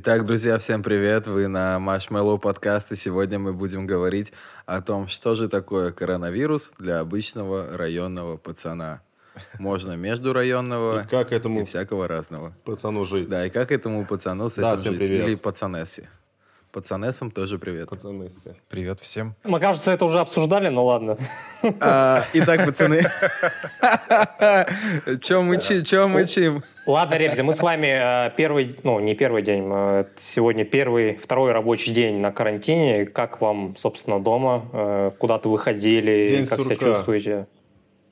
Итак, друзья, всем привет! Вы на Marshmallow подкасте. Сегодня мы будем говорить о том, что же такое коронавирус для обычного районного пацана. Можно междурайонного и, как этому и всякого разного. Пацану жить. Да, и как этому пацану с да, этим всем жить. Привет. Или пацанессе. Пацанессам тоже привет. Пацанессе. Привет всем. Мы, кажется, это уже обсуждали, но ладно. А, итак, пацаны. Чем мычим? Чем мычим? Ладно, Ребзи, мы с вами э, первый, ну, не первый день, э, сегодня первый, второй рабочий день на карантине. Как вам, собственно, дома? Э, Куда-то выходили? День как сурка. себя чувствуете?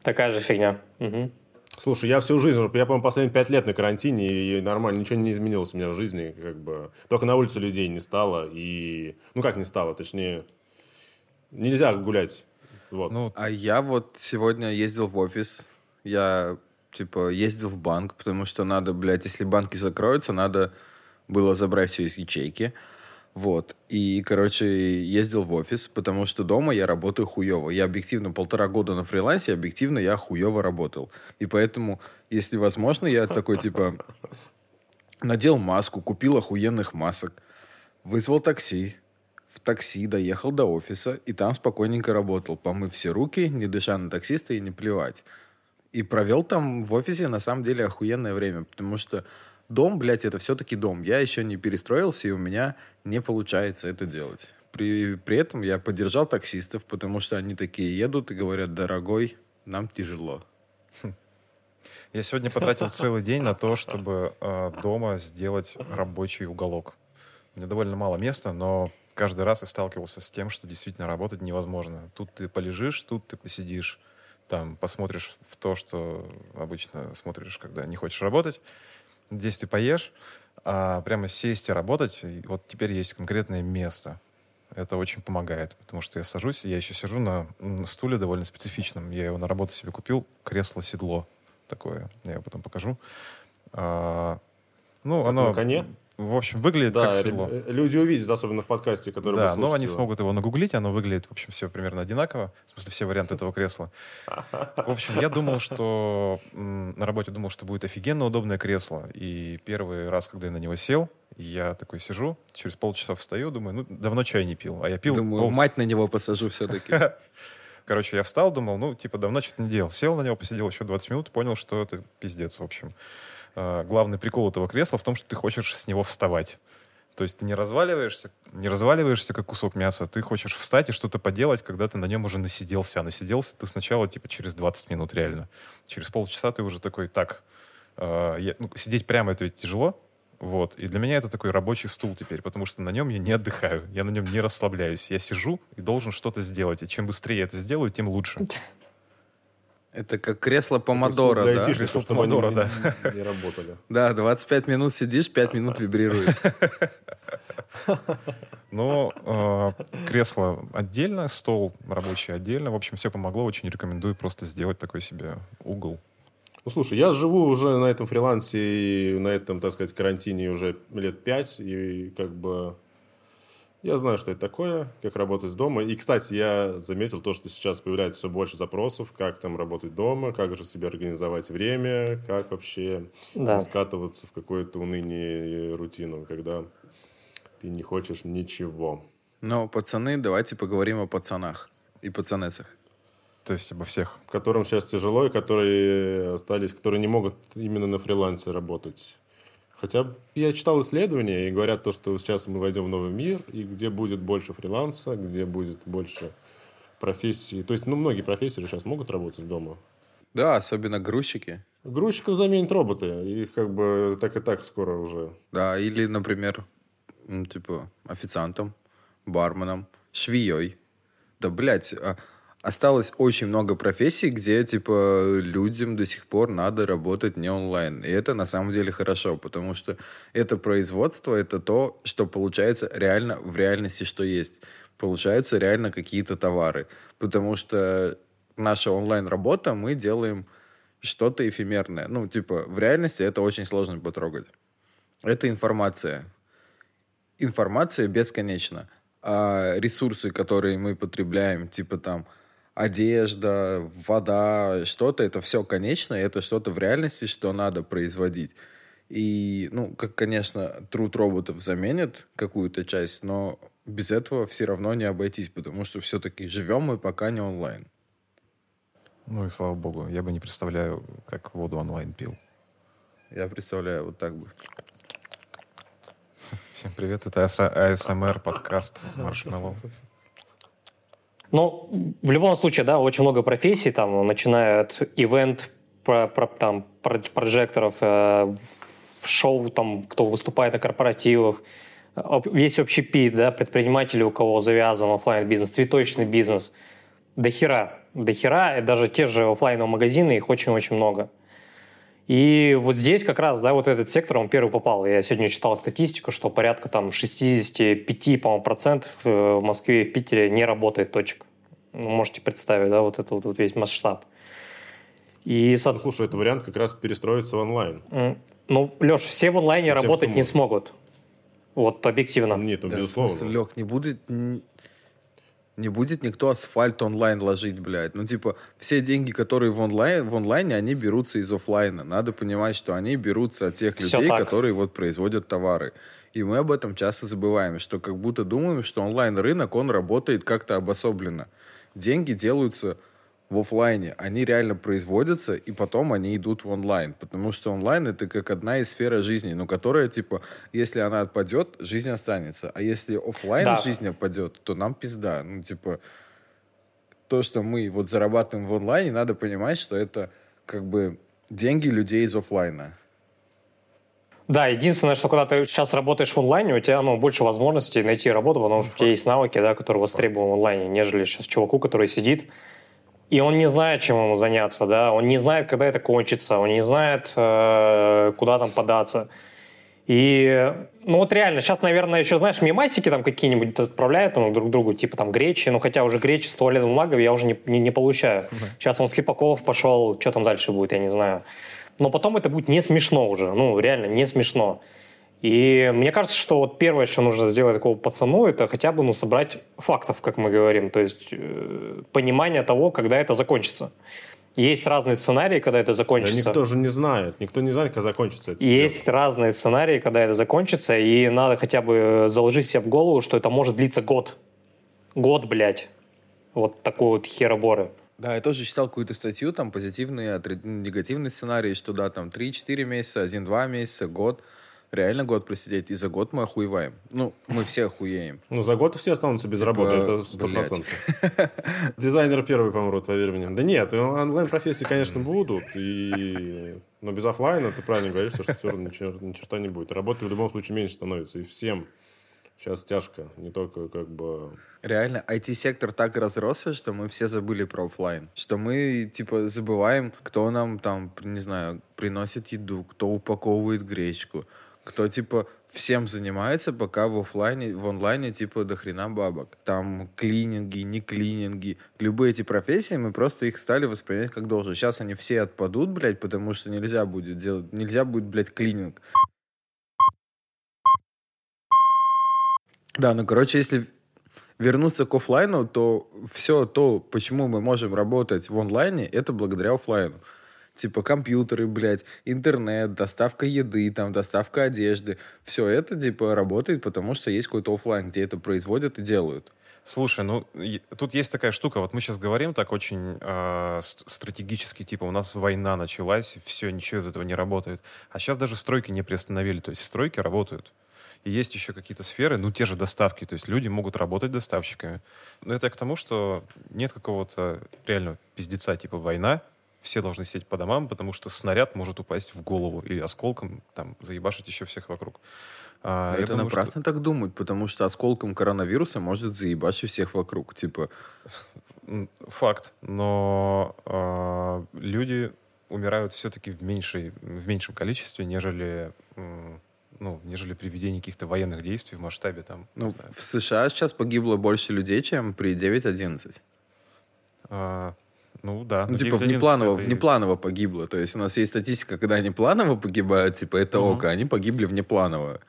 Такая же фигня. Мгм. Слушай, я всю жизнь, я, по-моему, последние пять лет на карантине, и нормально, ничего не изменилось у меня в жизни, как бы. Только на улице людей не стало, и... Ну, как не стало, точнее, нельзя гулять. Вот. Ну, А я вот сегодня ездил в офис. Я, типа, ездил в банк, потому что надо, блядь, если банки закроются, надо было забрать все из ячейки. Вот. И, короче, ездил в офис, потому что дома я работаю хуево. Я объективно полтора года на фрилансе, объективно я хуево работал. И поэтому, если возможно, я такой, типа, надел маску, купил охуенных масок, вызвал такси, в такси доехал до офиса и там спокойненько работал, помыв все руки, не дыша на таксиста и не плевать. И провел там в офисе на самом деле охуенное время, потому что дом, блядь, это все-таки дом. Я еще не перестроился, и у меня не получается это делать. При, при этом я поддержал таксистов, потому что они такие едут и говорят, дорогой, нам тяжело. я сегодня потратил целый день на то, чтобы э, дома сделать рабочий уголок. У меня довольно мало места, но каждый раз я сталкивался с тем, что действительно работать невозможно. Тут ты полежишь, тут ты посидишь, там посмотришь в то, что обычно смотришь, когда не хочешь работать. Здесь ты поешь, а прямо сесть и работать, вот теперь есть конкретное место. Это очень помогает, потому что я сажусь, я еще сижу на, на стуле довольно специфичном. Я его на работу себе купил, кресло-седло такое. Я его потом покажу. А, ну, Как оно, на коне? В общем, выглядит Да, как седло. люди увидят, особенно в подкасте, который Да, но они смогут его нагуглить, оно выглядит, в общем, все примерно одинаково. В смысле, все варианты этого кресла. В общем, я думал, что на работе думал, что будет офигенно удобное кресло. И первый раз, когда я на него сел, я такой сижу, через полчаса встаю, думаю, ну, давно чай не пил. А я пил Думаю, пол- мать на него посажу все-таки. Короче, я встал, думал, ну, типа, давно что-то не делал. Сел на него, посидел еще 20 минут, понял, что это пиздец, в общем. А, главный прикол этого кресла в том, что ты хочешь с него вставать. То есть ты не разваливаешься, не разваливаешься, как кусок мяса. Ты хочешь встать и что-то поделать, когда ты на нем уже насиделся. А насиделся ты сначала, типа, через 20 минут реально. Через полчаса ты уже такой, так, э, я- ну, сидеть прямо это ведь тяжело. Вот. И для меня это такой рабочий стул теперь, потому что на нем я не отдыхаю, я на нем не расслабляюсь. Я сижу и должен что-то сделать. И чем быстрее я это сделаю, тем лучше. Это как кресло помодоро, да? Кресло они помодоро, не- не работали. Да, 25 минут сидишь, 5 минут вибрирует. Но э, кресло отдельно, стол рабочий отдельно. В общем, все помогло. Очень рекомендую просто сделать такой себе угол. Ну, слушай, я живу уже на этом фрилансе и на этом, так сказать, карантине уже лет пять, и как бы я знаю, что это такое, как работать дома. И, кстати, я заметил то, что сейчас появляется все больше запросов, как там работать дома, как же себе организовать время, как вообще Да. не скатываться в какое-то уныние и рутину, когда ты не хочешь ничего. Но, пацаны, давайте поговорим о пацанах и пацанессах. То есть обо всех. Которым сейчас тяжело и которые остались, которые не могут именно на фрилансе работать. Хотя я читал исследования и говорят то, что сейчас мы войдем в новый мир, и где будет больше фриланса, где будет больше профессий. То есть, ну, многие профессии же сейчас могут работать дома. Да, особенно грузчики. Грузчиков заменят роботы. Их как бы так и так скоро уже. Да, или, например, ну, типа, официантом, барменом, швеей. Да, блядь, а, осталось очень много профессий, где, типа, людям до сих пор надо работать не онлайн. И это на самом деле хорошо, потому что это производство, это то, что получается реально в реальности, что есть. Получаются реально какие-то товары. Потому что наша онлайн-работа, мы делаем что-то эфемерное. Ну, типа, в реальности это очень сложно потрогать. Это информация. Информация бесконечна. А ресурсы, которые мы потребляем, типа там одежда, вода, что-то, это все конечно, это что-то в реальности, что надо производить. И, ну, как, конечно, труд роботов заменит какую-то часть, но без этого все равно не обойтись, потому что все-таки живем мы пока не онлайн. Ну и слава богу, я бы не представляю, как воду онлайн пил. Я представляю вот так бы. Всем привет, это АСМР подкаст Маршмеллоу. Ну, в любом случае, да, очень много профессий, там, начиная от ивент, про, про, там, прожекторов, э, шоу, там, кто выступает на корпоративах, весь общий пит, да, предприниматели, у кого завязан офлайн бизнес цветочный бизнес, до хера, до хера, и даже те же офлайновые магазины, их очень-очень много. И вот здесь как раз, да, вот этот сектор, он первый попал. Я сегодня читал статистику, что порядка там 65, по-моему, процентов э, в Москве и в Питере не работает точек. Ну, можете представить, да, вот этот вот, вот весь масштаб. И, ну, слушай, это вариант как раз перестроиться в онлайн. Ну, Леш, все в онлайне Тем, работать не смогут. Вот объективно. Нет, ну, да, безусловно. Смысле, Лех, не будет не будет никто асфальт онлайн ложить, блядь. Ну, типа, все деньги, которые в, онлайн, в онлайне, они берутся из офлайна. Надо понимать, что они берутся от тех людей, которые вот производят товары. И мы об этом часто забываем, что как будто думаем, что онлайн-рынок, он работает как-то обособленно. Деньги делаются в офлайне, они реально производятся, и потом они идут в онлайн. Потому что онлайн это как одна из сфер жизни, но которая, типа, если она отпадет, жизнь останется. А если офлайн да. жизнь отпадет, то нам пизда. Ну, типа, то, что мы вот зарабатываем в онлайне, надо понимать, что это как бы деньги людей из офлайна. Да, единственное, что когда ты сейчас работаешь в онлайне, у тебя ну, больше возможностей найти работу, потому что у тебя есть навыки, да, которые востребованы в онлайне, нежели сейчас чуваку, который сидит и он не знает, чем ему заняться, да, он не знает, когда это кончится, он не знает, э, куда там податься. И, ну вот реально, сейчас, наверное, еще, знаешь, мемасики там какие-нибудь отправляют там, друг другу, типа там гречи, ну хотя уже гречи с туалетной бумагой я уже не, не, не получаю. Uh-huh. Сейчас он Слепаков пошел, что там дальше будет, я не знаю. Но потом это будет не смешно уже, ну реально не смешно. И мне кажется, что вот первое, что нужно сделать такому пацану, это хотя бы ну, собрать фактов, как мы говорим, то есть э, понимание того, когда это закончится. Есть разные сценарии, когда это закончится. Да никто же не знает. Никто не знает, когда закончится это. Есть дело. разные сценарии, когда это закончится, и надо хотя бы заложить себе в голову, что это может длиться год. Год, блядь. Вот такой вот хероборы. Да, я тоже читал какую-то статью, там позитивные, негативные сценарии, что да, там 3-4 месяца, 1-2 месяца, год – реально год просидеть, и за год мы охуеваем. Ну, мы все охуеем. Ну, за год все останутся без типа, работы, это сто процентов. Дизайнеры первые помрут, поверь мне. Да нет, онлайн-профессии, конечно, будут, и... но без офлайна, ты правильно говоришь, что все равно ни черта не будет. Работы в любом случае меньше становится, и всем сейчас тяжко, не только как бы... Реально, IT-сектор так разросся, что мы все забыли про офлайн. Что мы, типа, забываем, кто нам там, не знаю, приносит еду, кто упаковывает гречку, кто, типа, всем занимается, пока в офлайне, в онлайне, типа, до хрена бабок. Там клининги, не клининги. Любые эти профессии, мы просто их стали воспринимать как должное. Сейчас они все отпадут, блядь, потому что нельзя будет делать, нельзя будет, блядь, клининг. Да, ну, короче, если вернуться к офлайну, то все то, почему мы можем работать в онлайне, это благодаря офлайну типа компьютеры, блядь, интернет, доставка еды, там, доставка одежды. Все это, типа, работает, потому что есть какой-то офлайн, где это производят и делают. Слушай, ну тут есть такая штука, вот мы сейчас говорим так очень э, стратегически, типа у нас война началась, все, ничего из этого не работает. А сейчас даже стройки не приостановили, то есть стройки работают. И есть еще какие-то сферы, ну, те же доставки, то есть люди могут работать доставщиками. Но это к тому, что нет какого-то реального пиздеца, типа война, все должны сидеть по домам, потому что снаряд может упасть в голову и осколком там заебашить еще всех вокруг. А, это думаю, напрасно что... так думать, потому что осколком коронавируса может заебашить всех вокруг. Типа... Факт. Но э, люди умирают все-таки в, меньшей, в меньшем количестве, нежели ну, нежели при ведении каких-то военных действий в масштабе там. Ну, в США сейчас погибло больше людей, чем при 9.11. А, ну да. Ну, типа внепланово, это... внепланово погибло. То есть у нас есть статистика, когда они планово погибают, типа это угу. ок, а они погибли внепланово.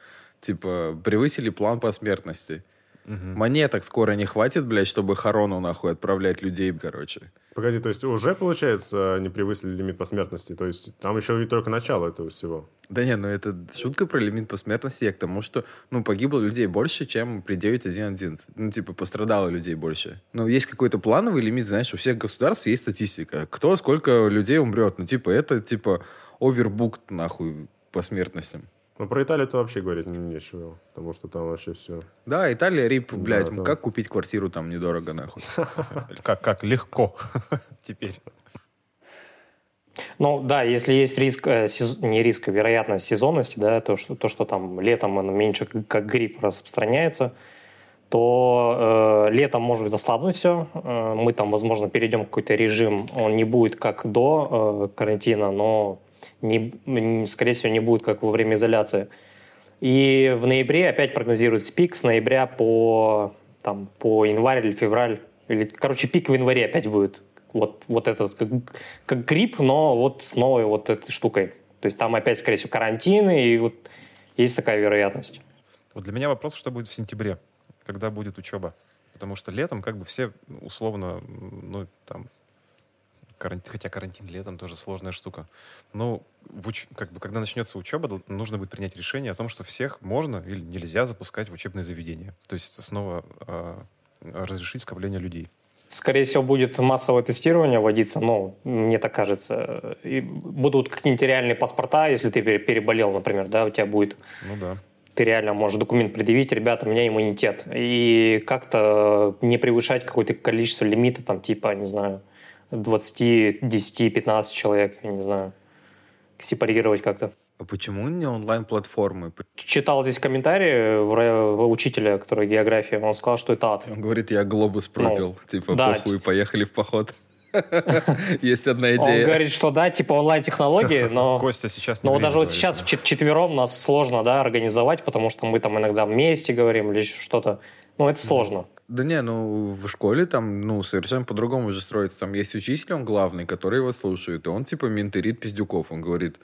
Типа превысили план по смертности. Монеток скоро не хватит, блядь, чтобы Харону нахуй отправлять людей, короче. Погоди, то есть уже, получается, они превысили лимит по смертности? То есть там еще и только начало этого всего? Да не, ну это шутка про лимит по смертности, я к тому, что, ну, погибло людей больше, чем при 9.1.11. Ну, типа, пострадало людей больше. Ну, есть какой-то плановый лимит, знаешь, у всех государств есть статистика. Кто, сколько людей умрет. Ну, типа, это, типа, овербук, нахуй, по смертностям. Ну, про Италию-то вообще говорить не- нечего, потому что там вообще все... Да, Италия, рип, блядь, да. как купить квартиру там недорого, нахуй. Как, как легко теперь. Ну да, если есть риск, э, сез- не риск, а вероятность сезонности, да, то что, то, что там летом он меньше как, как грипп распространяется, то э, летом может быть ослабнуть все. Э, мы там, возможно, перейдем в какой-то режим. Он не будет как до э, карантина, но не, скорее всего не будет как во время изоляции. И в ноябре опять прогнозируется пик с ноября по, там, по январь или февраль. Или, короче, пик в январе опять будет. Вот, вот этот, как, как грипп, но вот с новой вот этой штукой. То есть там опять, скорее всего, карантины, и вот есть такая вероятность. Вот для меня вопрос, что будет в сентябре, когда будет учеба. Потому что летом как бы все условно, ну, там, карантин, хотя карантин летом тоже сложная штука. Но в уч- как бы, когда начнется учеба, нужно будет принять решение о том, что всех можно или нельзя запускать в учебные заведения. То есть снова э, разрешить скопление людей. Скорее всего, будет массовое тестирование вводиться, ну, мне так кажется. И будут какие-нибудь реальные паспорта, если ты пере- переболел, например, да, у тебя будет Ну да. ты реально можешь документ предъявить, ребята, у меня иммунитет. И как-то не превышать какое-то количество лимита, там, типа, не знаю, 20, 10, 15 человек, я не знаю, сепарировать как-то. А почему не онлайн-платформы? Читал здесь комментарии учителя, который география, он сказал, что это ад. Он говорит, я глобус пропил. типа, да. похуй, поехали в поход. Есть одна Он идея. говорит, что да, типа онлайн-технологии, но... Костя сейчас не Но даже вот сейчас четвером нас сложно, да, организовать, потому что мы там иногда вместе говорим или еще что-то. Ну, это сложно. Да не, ну в школе там, ну, совершенно по-другому же строится. Там есть учитель, он главный, который его слушает. И он типа менторит пиздюков. Он говорит,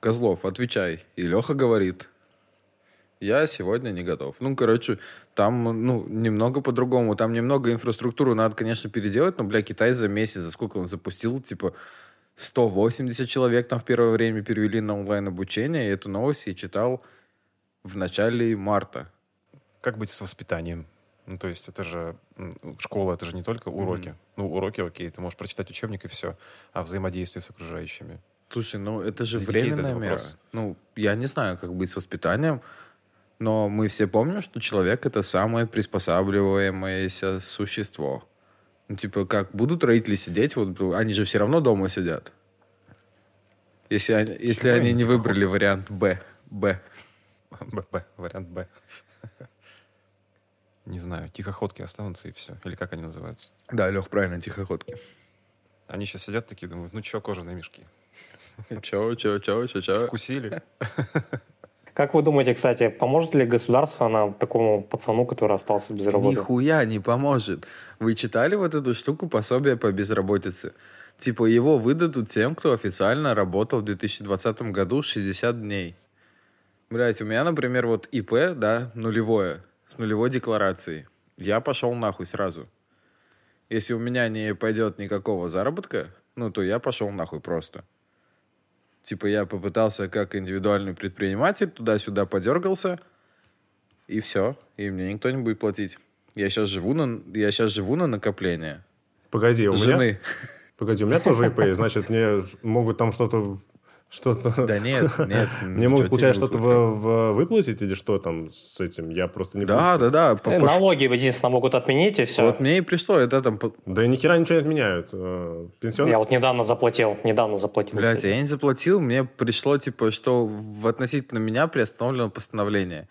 Козлов, отвечай. И Леха говорит, я сегодня не готов. Ну, короче, там, ну, немного по-другому. Там немного инфраструктуру надо, конечно, переделать, но, бля, Китай за месяц, за сколько он запустил, типа, 180 человек там в первое время перевели на онлайн-обучение. И эту новость я читал в начале марта. Как быть с воспитанием? Ну, то есть это же школа, это же не только уроки. Ну, уроки, окей, ты можешь прочитать учебник и все. А взаимодействие с окружающими? Слушай, ну это же Для временная это мера. Ну, я не знаю, как быть с воспитанием, но мы все помним, что человек это самое приспосабливаемое существо. Ну, типа, как будут родители сидеть, вот они же все равно дома сидят. Если они, если они не выбрали вариант. Б. Б, Б, вариант Б. Не знаю, тихоходки останутся и все. Или как они называются? Да, Лех, правильно, тихоходки. Они сейчас сидят такие, думают, ну чё, кожаные мешки? Чё, чё, чё, чё, чё? Вкусили? Как вы думаете, кстати, поможет ли государство нам такому пацану, который остался без работы? Нихуя не поможет. Вы читали вот эту штуку пособие по безработице? Типа его выдадут тем, кто официально работал в 2020 году 60 дней. Блять, у меня, например, вот ИП, да, нулевое, с нулевой декларацией. Я пошел нахуй сразу. Если у меня не пойдет никакого заработка, ну, то я пошел нахуй просто. Типа я попытался как индивидуальный предприниматель, туда-сюда подергался, и все. И мне никто не будет платить. Я сейчас живу на, я сейчас живу на накопление. Погоди, у меня... Жены. Погоди, у меня тоже ИП, значит, мне могут там что-то... Что-то... Да нет, нет. Мне ничего могут, получается, не что-то в- в- выплатить или что там с этим? Я просто не Да, да, да. по- Э, по- Налоги единственное могут отменить и все. Вот мне и пришло это там... Да и ни хера ничего не отменяют. Э, Пенсионный... Я вот недавно заплатил, недавно заплатил. Блять, кстати. я не заплатил, мне пришло, типа, что в относительно меня приостановлено постановление.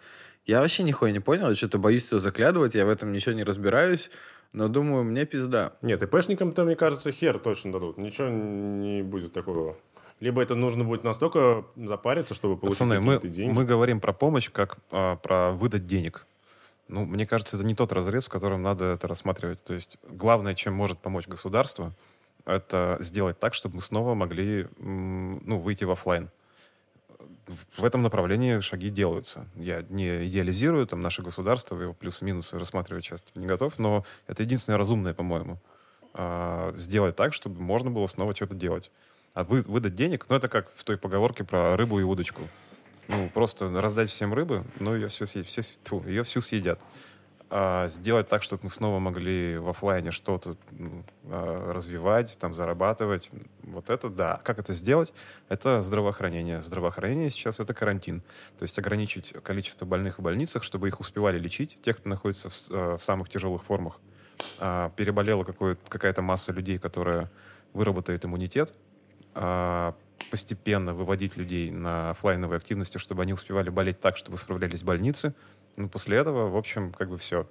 Я вообще нихуя не понял, я что-то боюсь все заглядывать, я в этом ничего не разбираюсь, но думаю, мне пизда. Нет, ИПшникам-то, мне кажется, хер точно дадут. Ничего не будет такого. Либо это нужно будет настолько запариться, чтобы получить Пацаны, мы, деньги. мы говорим про помощь как а, про выдать денег. Ну, мне кажется, это не тот разрез, в котором надо это рассматривать. То есть главное, чем может помочь государство, это сделать так, чтобы мы снова могли ну, выйти в офлайн. в этом направлении шаги делаются. Я не идеализирую там наше государство, его плюсы-минусы рассматривать сейчас не готов, но это единственное разумное, по-моему. А, сделать так, чтобы можно было снова что-то делать. А вы, выдать денег, ну, это как в той поговорке про рыбу и удочку. Ну, просто раздать всем рыбы, ну, ее, все, все, фу, ее всю съедят. А сделать так, чтобы мы снова могли в офлайне что-то ну, развивать, там, зарабатывать, вот это да. Как это сделать? Это здравоохранение. Здравоохранение сейчас это карантин. То есть ограничить количество больных в больницах, чтобы их успевали лечить, тех, кто находится в, а, в самых тяжелых формах. А, переболела какая-то масса людей, которая выработает иммунитет, постепенно выводить людей на офлайновые активности, чтобы они успевали болеть так, чтобы справлялись больницы. Ну, после этого, в общем, как бы все.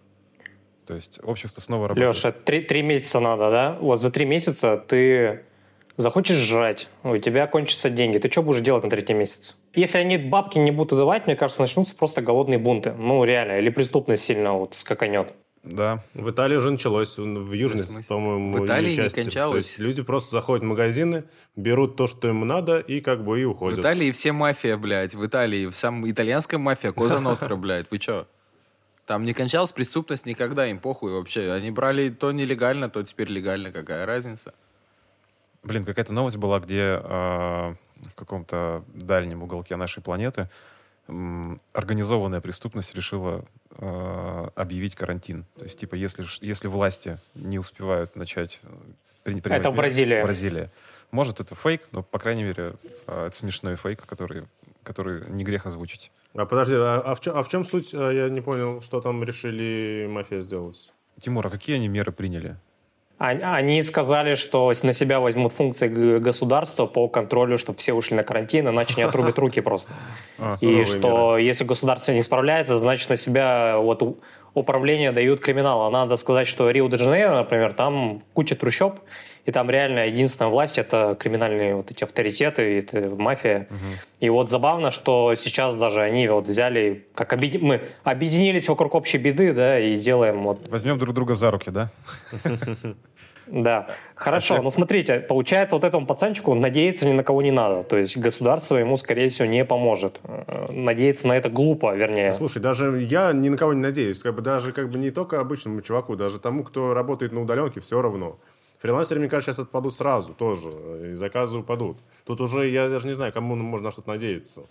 То есть общество снова работает. Леша, три, три месяца надо, да? Вот за три месяца ты захочешь жрать, у тебя кончатся деньги. Ты что будешь делать на третий месяц? Если они бабки не будут давать, мне кажется, начнутся просто голодные бунты. Ну, реально. Или преступность сильно вот скаканет. Да. В Италии уже началось, в южной, по-моему, В Италии части. не кончалось. То есть люди просто заходят в магазины, берут то, что им надо, и как бы и уходят. В Италии все мафия, блядь. В Италии сам итальянская мафия, Коза Ностра, блядь. Вы чё? Там не кончалась преступность никогда, им похуй вообще. Они брали то нелегально, то теперь легально. Какая разница? Блин, какая-то новость была, где э, в каком-то дальнем уголке нашей планеты организованная преступность решила э, объявить карантин. То есть, типа, если, если власти не успевают начать э, принимать... Это Бразилия. Бразилия. Может, это фейк, но, по крайней мере, э, это смешной фейк, который, который не грех озвучить. А подожди, а, а, в, чем, а в чем суть? А, я не понял, что там решили мафия сделать. Тимур, а какие они меры приняли? Они сказали, что на себя возьмут функции государства по контролю, чтобы все ушли на карантин, иначе не отрубят руки просто. А, и что если государство не справляется, значит на себя вот управление дают криминал. А надо сказать, что Рио-де-Жанейро, например, там куча трущоб, и там реально единственная власть — это криминальные вот эти авторитеты, это мафия. Угу. И вот забавно, что сейчас даже они вот взяли, как объедин... мы объединились вокруг общей беды, да, и делаем вот... Возьмем друг друга за руки, да? Да, хорошо. Ну, смотрите, получается, вот этому пацанчику надеяться ни на кого не надо. То есть государство ему, скорее всего, не поможет. Э, надеяться на это глупо, вернее. Слушай, даже я ни на кого не надеюсь. Как бы даже как бы не только обычному чуваку, даже тому, кто работает на удаленке, все равно. Фрилансеры, мне кажется, сейчас отпадут сразу тоже, и заказы упадут. Тут уже я даже не знаю, кому можно на что-то надеяться.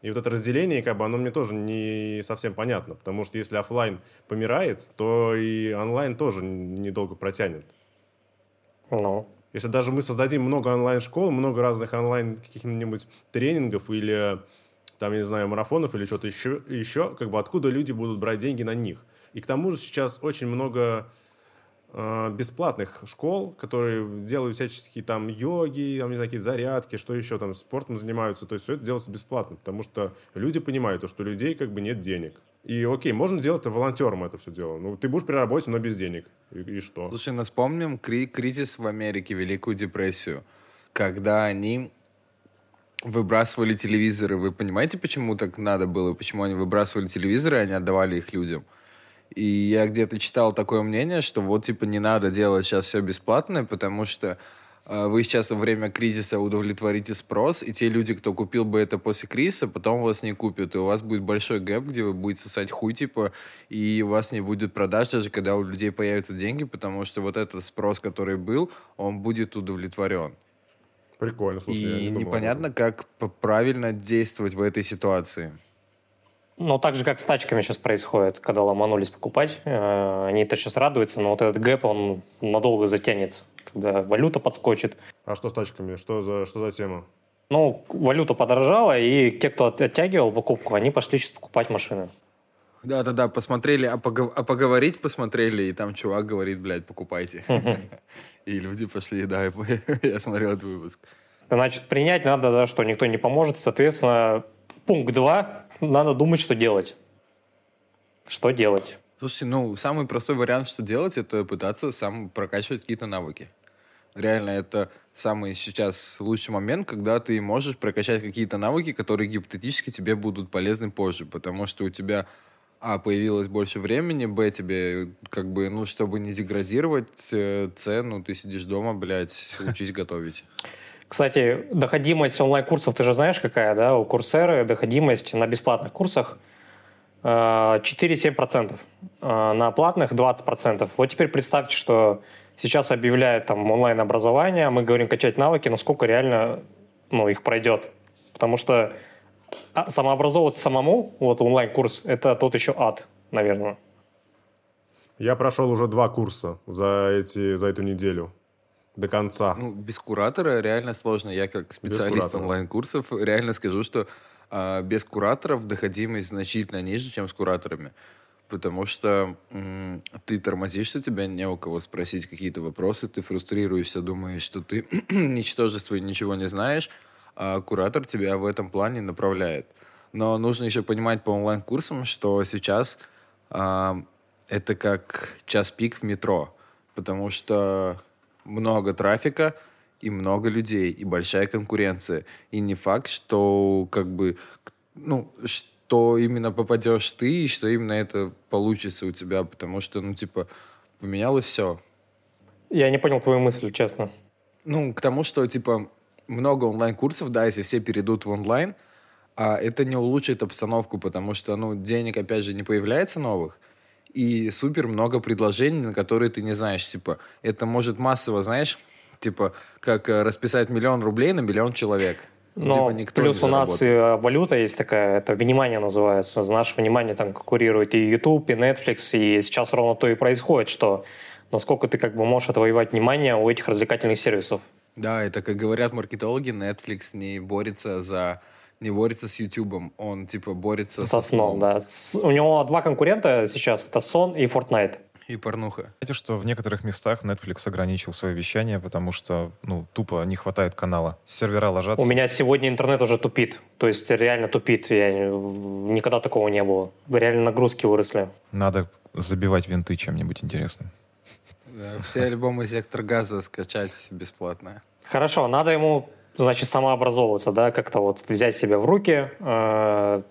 И вот это разделение, как бы, оно мне тоже не совсем понятно, потому что если офлайн помирает, то и онлайн тоже недолго протянет. Ну. Если даже мы создадим много онлайн-школ, много разных онлайн каких-нибудь тренингов или там, я не знаю, марафонов или что-то еще, еще, как бы откуда люди будут брать деньги на них. И к тому же сейчас очень много Э, бесплатных школ, которые делают всяческие там йоги, там, не знаю, какие зарядки, что еще там, спортом занимаются. То есть все это делается бесплатно, потому что люди понимают, что у людей как бы нет денег. И окей, можно делать это волонтером это все дело. Ну, ты будешь при работе, но без денег. И, и что? Слушай, ну вспомним кри- кризис в Америке, Великую депрессию, когда они выбрасывали телевизоры. Вы понимаете, почему так надо было? Почему они выбрасывали телевизоры, а не отдавали их людям? И я где-то читал такое мнение, что вот, типа, не надо делать сейчас все бесплатное, потому что э, вы сейчас во время кризиса удовлетворите спрос, и те люди, кто купил бы это после кризиса, потом вас не купят, и у вас будет большой гэп, где вы будете сосать хуй, типа, и у вас не будет продаж, даже когда у людей появятся деньги, потому что вот этот спрос, который был, он будет удовлетворен. Прикольно, слушай, И не непонятно, как правильно действовать в этой ситуации. Ну, так же, как с тачками сейчас происходит, когда ломанулись покупать, э, они это сейчас радуются, но вот этот гэп, он надолго затянется, когда валюта подскочит. А что с тачками? Что за, что за тема? Ну, валюта подорожала, и те, кто оттягивал покупку, они пошли сейчас покупать машины. Да-да-да, посмотрели, а, погов... а поговорить посмотрели, и там чувак говорит, блядь, покупайте. И люди пошли, да, я смотрел этот выпуск. Значит, принять надо, да, что никто не поможет. Соответственно, пункт 2 надо думать, что делать. Что делать? Слушайте, ну, самый простой вариант, что делать, это пытаться сам прокачивать какие-то навыки. Реально, это самый сейчас лучший момент, когда ты можешь прокачать какие-то навыки, которые гипотетически тебе будут полезны позже, потому что у тебя а, появилось больше времени, б, тебе, как бы, ну, чтобы не деградировать, э, с, ну, ты сидишь дома, блядь, учись готовить. Кстати, доходимость онлайн-курсов, ты же знаешь, какая, да? У Курсеры доходимость на бесплатных курсах 4-7%, э, на платных 20%. Вот теперь представьте, что сейчас объявляют там онлайн-образование, мы говорим качать навыки, но сколько реально ну, их пройдет? Потому что а, самообразовываться самому, вот онлайн-курс, это тот еще ад, наверное. Я прошел уже два курса за, эти, за эту неделю до конца. Ну, без куратора реально сложно. Я как специалист онлайн-курсов реально скажу, что э, без кураторов доходимость значительно ниже, чем с кураторами. Потому что м- ты тормозишься, тебя не у кого спросить какие-то вопросы, ты фрустрируешься, думаешь, что ты ничтожество и ничего не знаешь, а куратор тебя в этом плане направляет. Но нужно еще понимать по онлайн-курсам, что сейчас э, это как час пик в метро, потому что много трафика и много людей, и большая конкуренция. И не факт, что как бы, ну, что именно попадешь ты, и что именно это получится у тебя, потому что, ну, типа, поменялось все. Я не понял твою мысль, честно. Ну, к тому, что, типа, много онлайн-курсов, да, если все перейдут в онлайн, а это не улучшит обстановку, потому что, ну, денег, опять же, не появляется новых, и супер много предложений, на которые ты не знаешь. Типа, это может массово, знаешь, типа, как э, расписать миллион рублей на миллион человек. Но типа, никто плюс у нас и э, валюта есть такая, это внимание называется. Наше внимание там конкурирует и YouTube, и Netflix, и сейчас ровно то и происходит, что насколько ты как бы можешь отвоевать внимание у этих развлекательных сервисов. Да, это, как говорят маркетологи, Netflix не борется за не борется с Ютубом, он типа борется со, со сном. да. С, у него два конкурента сейчас, это сон и Fortnite. И порнуха. Знаете, что в некоторых местах Netflix ограничил свое вещание, потому что, ну, тупо не хватает канала. Сервера ложатся. У меня сегодня интернет уже тупит. То есть реально тупит. Я... Никогда такого не было. Реально нагрузки выросли. Надо забивать винты чем-нибудь интересным. Да, все альбомы «Сектор газа» скачать бесплатно. Хорошо, надо ему значит, самообразовываться, да, как-то вот взять себя в руки, э,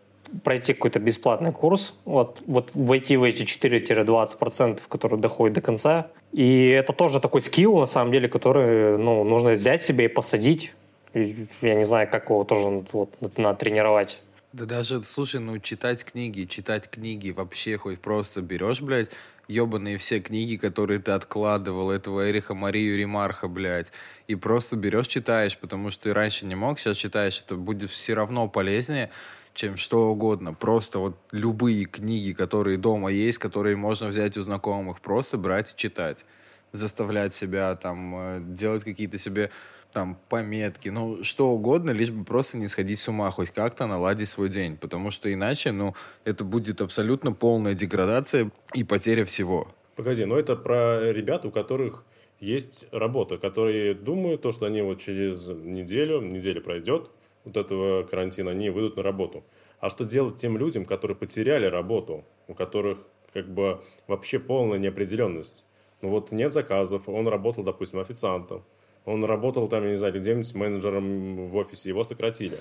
пройти какой-то бесплатный курс, вот, вот войти в эти 4-20%, которые доходят до конца. И это тоже такой скилл, на самом деле, который ну, нужно взять себе и посадить. И я не знаю, как его тоже вот, надо тренировать. Да даже, слушай, ну читать книги, читать книги вообще хоть просто берешь, блядь, ебаные все книги, которые ты откладывал, этого Эриха Марию Ремарха, блядь, и просто берешь, читаешь, потому что ты раньше не мог, сейчас читаешь, это будет все равно полезнее, чем что угодно. Просто вот любые книги, которые дома есть, которые можно взять у знакомых, просто брать и читать. Заставлять себя там, э, делать какие-то себе там пометки, ну что угодно, лишь бы просто не сходить с ума, хоть как-то наладить свой день, потому что иначе, ну, это будет абсолютно полная деградация и потеря всего. Погоди, но это про ребят, у которых есть работа, которые думают, то, что они вот через неделю, неделя пройдет, вот этого карантина, они выйдут на работу. А что делать тем людям, которые потеряли работу, у которых как бы вообще полная неопределенность? Ну вот нет заказов, он работал, допустим, официантом, он работал там, я не знаю, где-нибудь менеджером в офисе, его сократили.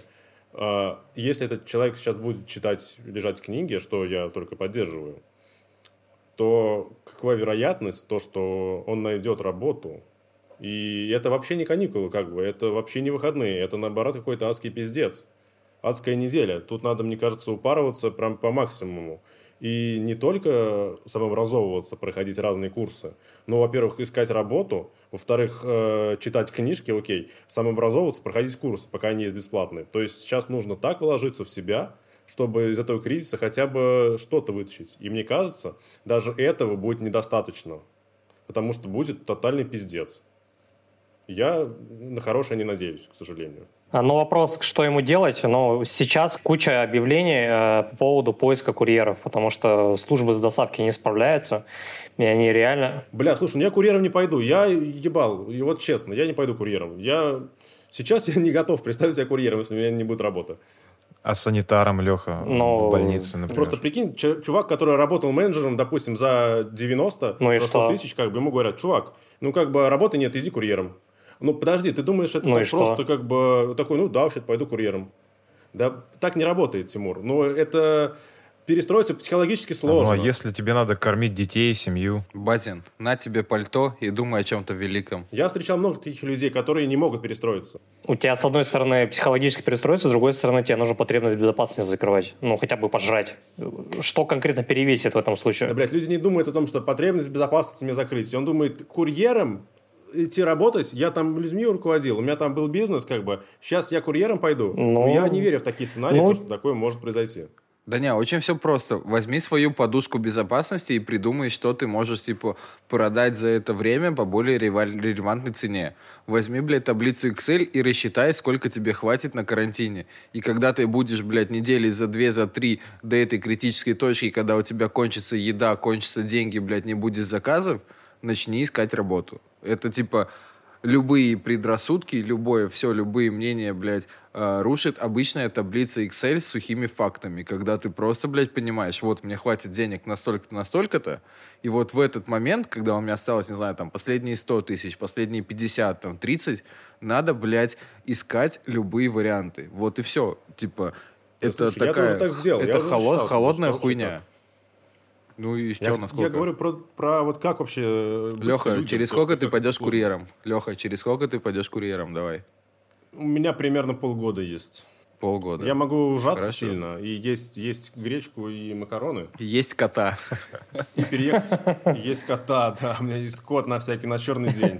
А, если этот человек сейчас будет читать, лежать книги, что я только поддерживаю, то какова вероятность, то, что он найдет работу, и это вообще не каникулы, как бы, это вообще не выходные, это наоборот какой-то адский пиздец. Адская неделя. Тут надо, мне кажется, упарываться прям по максимуму. И не только самообразовываться, проходить разные курсы, но, во-первых, искать работу, во-вторых, э, читать книжки, окей, самообразовываться, проходить курсы, пока они есть бесплатные. То есть сейчас нужно так вложиться в себя, чтобы из этого кризиса хотя бы что-то вытащить. И мне кажется, даже этого будет недостаточно, потому что будет тотальный пиздец. Я на хорошее не надеюсь, к сожалению. А, Но ну, вопрос, что ему делать? Но сейчас куча объявлений э, по поводу поиска курьеров, потому что службы с доставки не справляются, и они реально... Бля, слушай, ну я курьером не пойду, я ебал, и вот честно, я не пойду курьером. Я сейчас я не готов представить себя курьером, если у меня не будет работы. А санитаром, Леха, Но... в больнице, например? Просто прикинь, чувак, который работал менеджером, допустим, за 90, ну за 100 тысяч, как бы ему говорят, чувак, ну как бы работы нет, иди курьером. Ну, подожди, ты думаешь, это ну так просто как бы такой, ну да, вообще пойду курьером. Да, так не работает, Тимур. Но это перестроиться психологически Ну, сложно. а если тебе надо кормить детей, семью? Базин, на тебе пальто и думай о чем-то великом. Я встречал много таких людей, которые не могут перестроиться. У тебя, с одной стороны, психологически перестроиться, с другой стороны, тебе нужно потребность безопасности закрывать. Ну, хотя бы пожрать. Что конкретно перевесит в этом Да, случае? блядь, люди не думают о том, что потребность безопасности мне закрыть. Он думает, курьером идти работать, я там людьми руководил, у меня там был бизнес, как бы, сейчас я курьером пойду. Ну, Но я не верю в такие сценарии, ну, то, что такое может произойти. Да не, очень все просто. Возьми свою подушку безопасности и придумай, что ты можешь, типа, продать за это время по более реваль- релевантной цене. Возьми, блядь, таблицу Excel и рассчитай, сколько тебе хватит на карантине. И когда ты будешь, блядь, недели за две, за три до этой критической точки, когда у тебя кончится еда, кончатся деньги, блядь, не будет заказов, начни искать работу. Это, типа, любые предрассудки, любое, все, любые мнения, блядь, э, рушит обычная таблица Excel с сухими фактами, когда ты просто, блядь, понимаешь, вот мне хватит денег на столько-то, на столько-то, и вот в этот момент, когда у меня осталось, не знаю, там, последние 100 тысяч, последние 50, там, 30, надо, блядь, искать любые варианты. Вот и все. Типа, это слушай, я такая... тоже так сделал, я Это холод- считал, холодная хуйня. вообще Ну и Я, что, насколько? я говорю про, про вот как вообще... э, Леха, людям, через сколько ты пойдешь это курьером? Леха, через сколько ты пойдешь курьером? Давай. У меня примерно полгода есть. Полгода. Я могу ужаться Хорошо. сильно и есть, есть гречку и макароны. Есть кота. И переехать. Есть кота, да. У меня есть кот на всякий, на черный день.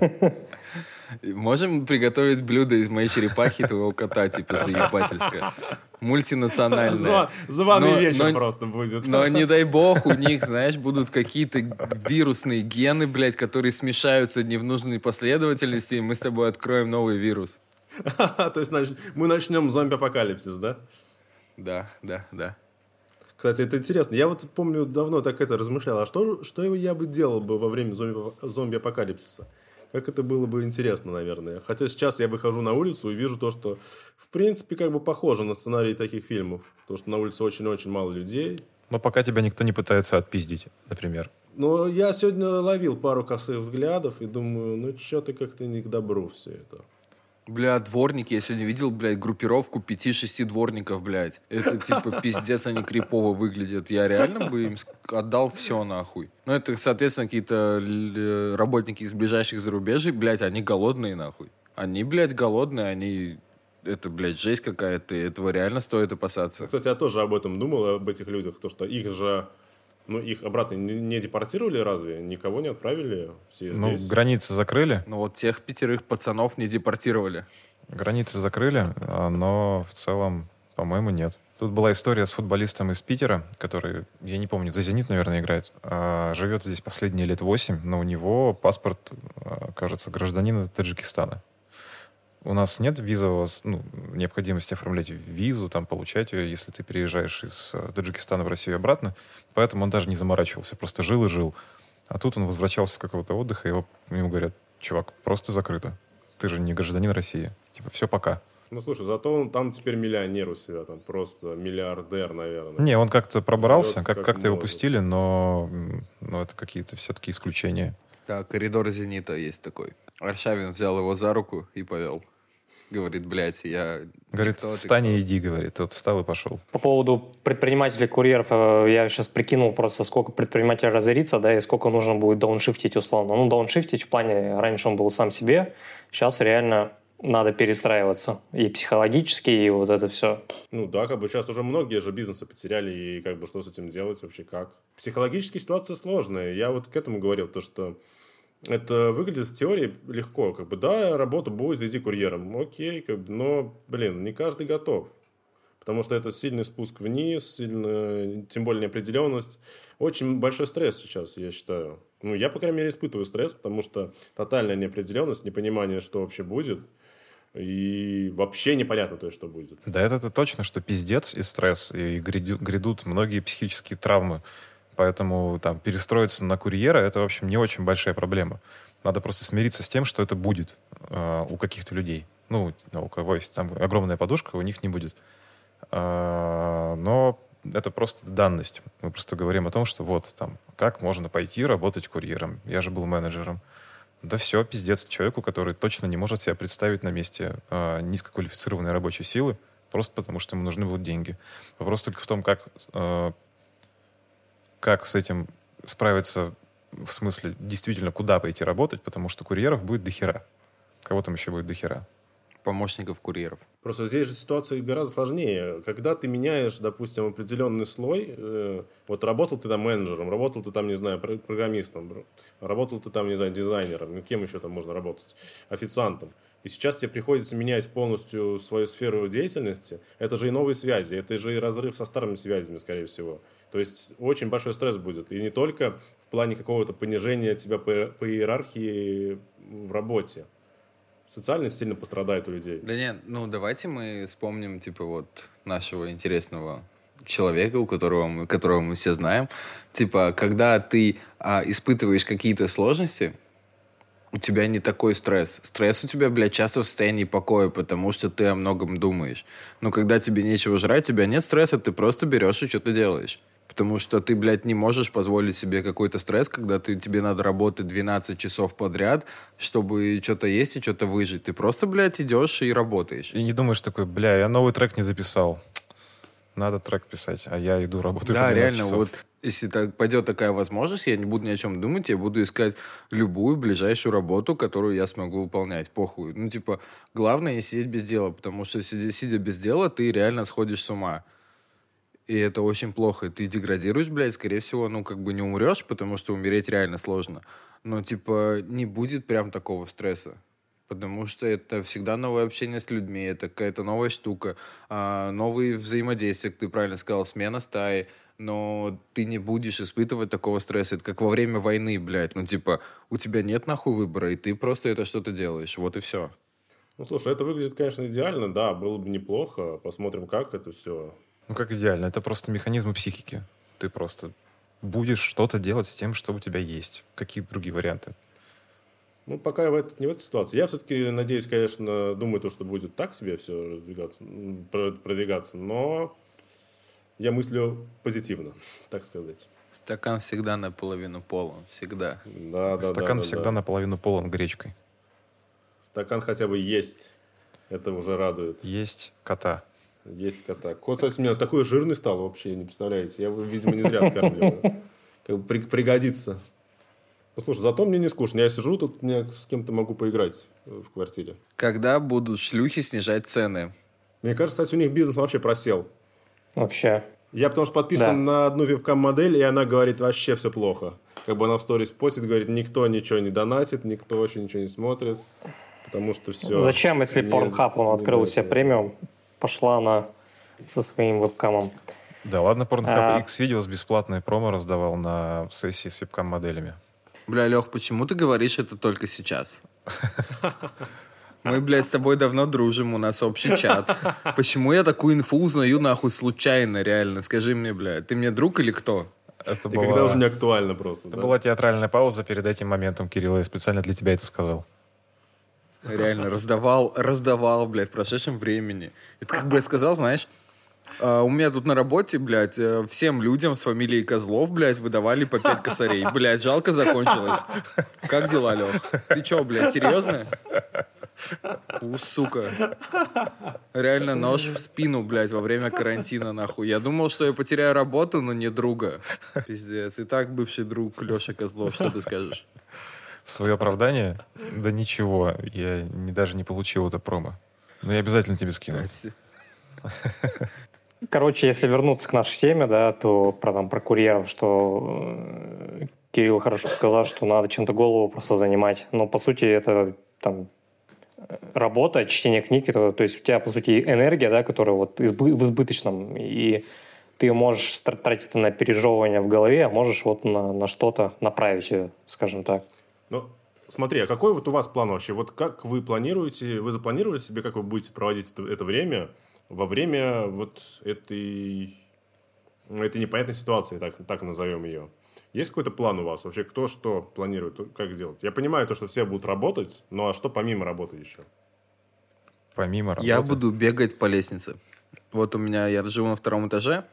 Можем приготовить блюдо из моей черепахи и твоего кота, типа заебательское. Мультинациональное. Зва- Званый Но- вечер но- просто будет. Но не дай бог, у них, знаешь, будут какие-то вирусные гены, блядь, которые смешаются не в нужной последовательности, и мы с тобой откроем новый вирус. То есть мы начнем зомби-апокалипсис, да? Да, да, да. Кстати, это интересно. Я вот помню, давно так это размышлял. А что, что я бы делал бы во время зомби- зомби-апокалипсиса? Как это было бы интересно, наверное. Хотя сейчас я выхожу на улицу и вижу то, что в принципе как бы похоже на сценарий таких фильмов. То, что на улице очень-очень мало людей. Но пока тебя никто не пытается отпиздить, например. Но я сегодня ловил пару косых взглядов и думаю, ну что-то как-то не к добру все это. Бля, дворники, я сегодня видел, блядь, группировку пяти-шести дворников, блядь. Это типа пиздец, они крипово выглядят. Я реально бы им отдал все нахуй. Ну, это, соответственно, какие-то л- работники из ближайших зарубежий, блядь, они голодные нахуй. Они, блядь, голодные, они... Это, блядь, жесть какая-то, этого реально стоит опасаться. Кстати, я тоже об этом думал, об этих людях. То, что их же... Ну, их обратно не, не депортировали разве? Никого не отправили? Все Ну, здесь. границы закрыли, Но вот тех пятерых пацанов не депортировали. границы закрыли, а, но в целом, по-моему, нет. Тут была история с футболистом из Питера, который, я не помню, за «Зенит», наверное, играет. а, живет здесь последние лет восемь, но у него паспорт, а, кажется, гражданина Таджикистана. У нас нет визового, ну, необходимости оформлять визу, там, получать ее, если ты переезжаешь из э, Таджикистана в Россию и обратно. Поэтому он даже не заморачивался, просто жил и жил. А тут он возвращался с какого-то отдыха, и его, ему говорят, чувак, просто закрыто. Ты же не гражданин России. Типа, все, пока. Ну, слушай, зато он там теперь миллионер у себя, там просто миллиардер, наверное. Не, он как-то пробрался, Живет как, как как-то его может. пустили, но, но это какие-то все-таки исключения. Да, коридор «Зенита» есть такой. Аршавин взял его за руку и повел. Говорит, блядь, я... Говорит, никто, встань кто?» и иди, говорит. Тот встал и пошел. По поводу предпринимателей, курьеров, э, я сейчас прикинул просто, сколько предприниматель разорится, да, и сколько нужно будет дауншифтить условно. Ну, дауншифтить в плане, раньше он был сам себе, сейчас реально надо перестраиваться. И психологически, и вот это все. Ну да, как бы сейчас уже многие же бизнесы потеряли, и как бы что с этим делать вообще, как? Психологически ситуация сложная. Я вот к этому говорил, то что это выглядит в теории легко. Как бы, да, работа будет, иди курьером. Окей, как бы, но, блин, не каждый готов. Потому что это сильный спуск вниз, сильно, тем более неопределенность. Очень большой стресс сейчас, я считаю. Ну, я, по крайней мере, испытываю стресс, потому что тотальная неопределенность, непонимание, что вообще будет. И вообще непонятно то, что будет. Да это точно, что пиздец и стресс, и грядут многие психические травмы. Поэтому там перестроиться на курьера — это, в общем, не очень большая проблема. Надо просто смириться с тем, что это будет э, у каких-то людей. Ну, у кого есть там огромная подушка, у них не будет. А, но это просто данность. Мы просто говорим о том, что вот там, как можно пойти работать курьером. Я же был менеджером. Да все, пиздец человеку, который точно не может себя представить на месте э, низкоквалифицированной рабочей силы, просто потому что ему нужны будут деньги. Вопрос только в том, как э, как с этим справиться, в смысле, действительно, куда пойти работать, потому что курьеров будет дохера. Кого там еще будет дохера? Помощников курьеров. Просто здесь же ситуация гораздо сложнее. Когда ты меняешь, допустим, определенный слой, э, вот работал ты там менеджером, работал ты там, не знаю, про- программистом, работал ты там, не знаю, дизайнером, ну, кем еще там можно работать, официантом. И сейчас тебе приходится менять полностью свою сферу деятельности. Это же и новые связи, это же и разрыв со старыми связями, скорее всего. То есть очень большой стресс будет. И не только в плане какого-то понижения тебя по, по иерархии в работе. Социальность сильно пострадает у людей. Да нет, ну давайте мы вспомним, типа, вот нашего интересного человека, у которого мы, которого мы все знаем. Типа, когда ты а, испытываешь какие-то сложности, у тебя не такой стресс. Стресс у тебя, блядь, часто в состоянии покоя, потому что ты о многом думаешь. Но когда тебе нечего жрать, у тебя нет стресса, ты просто берешь и что-то делаешь. Потому что ты, блядь, не можешь позволить себе какой-то стресс, когда ты, тебе надо работать 12 часов подряд, чтобы что-то есть и что-то выжить. Ты просто, блядь, идешь и работаешь. И не думаешь такой, бля, я новый трек не записал. Надо трек писать, а я иду работаю Да, по 12 реально, часов. вот если так пойдет такая возможность, я не буду ни о чем думать, я буду искать любую ближайшую работу, которую я смогу выполнять. Похуй. Ну, типа, главное не сидеть без дела, потому что сидя, сидя без дела, ты реально сходишь с ума. И это очень плохо. Ты деградируешь, блядь, скорее всего, ну, как бы не умрешь, потому что умереть реально сложно. Но, типа, не будет прям такого стресса. Потому что это всегда новое общение с людьми, это какая-то новая штука, а, новые взаимодействия, как ты правильно сказал, смена стаи, но ты не будешь испытывать такого стресса. Это как во время войны, блядь. Ну, типа, у тебя нет нахуй выбора, и ты просто это что-то делаешь. Вот и все. Ну, слушай, это выглядит, конечно, идеально, да, было бы неплохо. Посмотрим, как это все. Ну как идеально, это просто механизмы психики. Ты просто будешь что-то делать с тем, что у тебя есть. Какие другие варианты? Ну, пока я в этот, не в этой ситуации. Я все-таки надеюсь, конечно, думаю, то, что будет так себе все раздвигаться, м, про- продвигаться, но я мыслю позитивно, так сказать. Стакан всегда наполовину полон. Всегда. Да, да, Стакан да, да, всегда да. наполовину полон гречкой. Стакан хотя бы есть. Это уже радует. Есть кота. Есть кота. Кот, кстати, у меня такой жирный стал вообще, не представляете. Я его, видимо, не зря откармливаю. Как бы при- пригодится. Ну, слушай, зато мне не скучно. Я сижу тут, мне с кем-то могу поиграть э, в квартире. Когда будут шлюхи снижать цены? Мне кажется, кстати, у них бизнес вообще просел. Вообще. Я потому что подписан Да. на одну вебкам-модель, и она говорит, вообще все плохо. Как бы она в сторис постит, говорит, никто ничего не донатит, никто вообще ничего не смотрит, потому что все... Зачем, если Pornhub он открыл себе премиум, пошла она со своим вебкамом. Да ладно, Pornhub А. X-Videos бесплатное промо раздавал на сессии с вебкам-моделями. Бля, Лех, почему ты говоришь это только сейчас? Мы, блядь, с тобой давно дружим, у нас общий чат. Почему я такую инфу узнаю нахуй случайно, реально? Скажи мне, блядь, ты мне друг или кто? Это И была, когда уже не актуально просто. это да? была театральная пауза перед этим моментом, Кирилл. Я специально для тебя это сказал. Реально, раздавал, раздавал, блядь, в прошедшем времени. Это как бы я сказал, знаешь, а, у меня тут на работе, блядь, э, всем людям с фамилией Козлов, блядь, выдавали по пять косарей. Блядь, жалко закончилось. Как дела, Лех? Ты чё, блядь, серьезно? У, сука. Реально нож в спину, блядь, во время карантина, нахуй. Я думал, что я потеряю работу, но не друга. Пиздец. И так бывший друг Леша Козлов, что ты скажешь? Свое оправдание? Да ничего, я не- даже не получил это промо. Но я обязательно тебе скину. Короче, если вернуться к нашей теме, да, то про, там, про курьеров, что э, Кирилл хорошо сказал, что надо чем-то голову просто занимать. Но, по сути, это там работа, чтение книг, это, то есть у тебя, по сути, энергия, да, которая вот избы- в избыточном, и ты можешь тратить это на пережевывание в голове, а можешь вот на, на что-то направить ее, скажем так. Ну, смотри, а какой вот у вас план вообще? Вот как вы планируете, вы запланировали себе, как вы будете проводить это, это время во время вот этой, этой непонятной ситуации, так, так назовем ее? Есть какой-то план у вас вообще? Кто что планирует? Как делать? Я понимаю то, что все будут работать, но а что помимо работы еще? Помимо работы. Я буду бегать по лестнице. Вот у меня, я живу на втором этаже,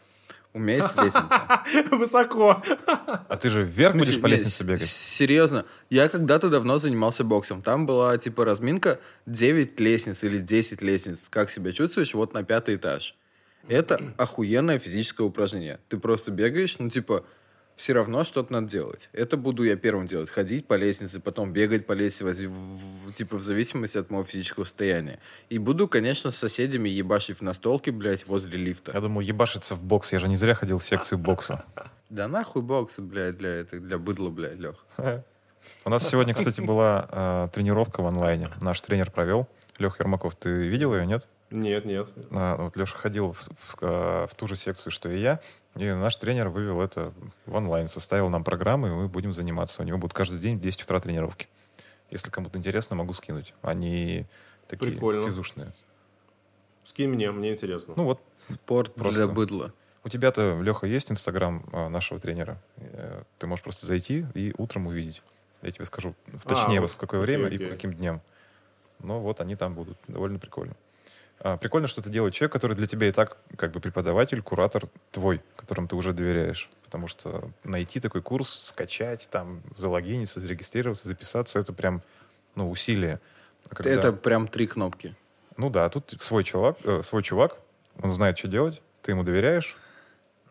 у меня есть лестница. Высоко! А ты же вверх будешь по лестнице бегать? Серьезно. Я когда-то давно занимался боксом. Там была, типа, разминка 9 лестниц или 10 лестниц. Как себя чувствуешь? Вот на пятый этаж. Это охуенное физическое упражнение. Ты просто бегаешь, ну, типа, все равно что-то надо делать. Это буду я первым делать. Ходить по лестнице, потом бегать по лестнице, в, в, типа в зависимости от моего физического состояния. И буду, конечно, с соседями ебашить в настолке, блядь, возле лифта. Я думаю, ебашиться в бокс. Я же не зря ходил в секцию бокса. Да нахуй боксы, блядь, для, это, для быдла, блядь, Лех. У нас сегодня, кстати, была э, тренировка в онлайне. Наш тренер провел. Лех Ермаков, ты видел ее, нет? Нет, нет. А, вот Леша ходил в, в, в ту же секцию, что и я, и наш тренер вывел это в онлайн, составил нам программы, и мы будем заниматься. У него будут каждый день в 10 утра тренировки. Если кому-то интересно, могу скинуть. Они такие Прикольно. физушные. Скинь мне, мне интересно. Ну вот. Спорт просто. для быдла. У тебя-то, Леха, есть инстаграм а, нашего тренера? Э, ты можешь просто зайти и утром увидеть. Я тебе скажу точнее, а, в какое окей, время окей. и по каким дням. Но вот они там будут. Довольно прикольно. А, прикольно, что это делает человек, который для тебя и так как бы преподаватель, куратор твой, которому ты уже доверяешь. Потому что найти такой курс, скачать, там, залогиниться, зарегистрироваться, записаться, это прям, ну, усилие. А когда... Это прям три кнопки. Ну да, тут свой чувак, э, свой чувак, он знает, что делать, ты ему доверяешь.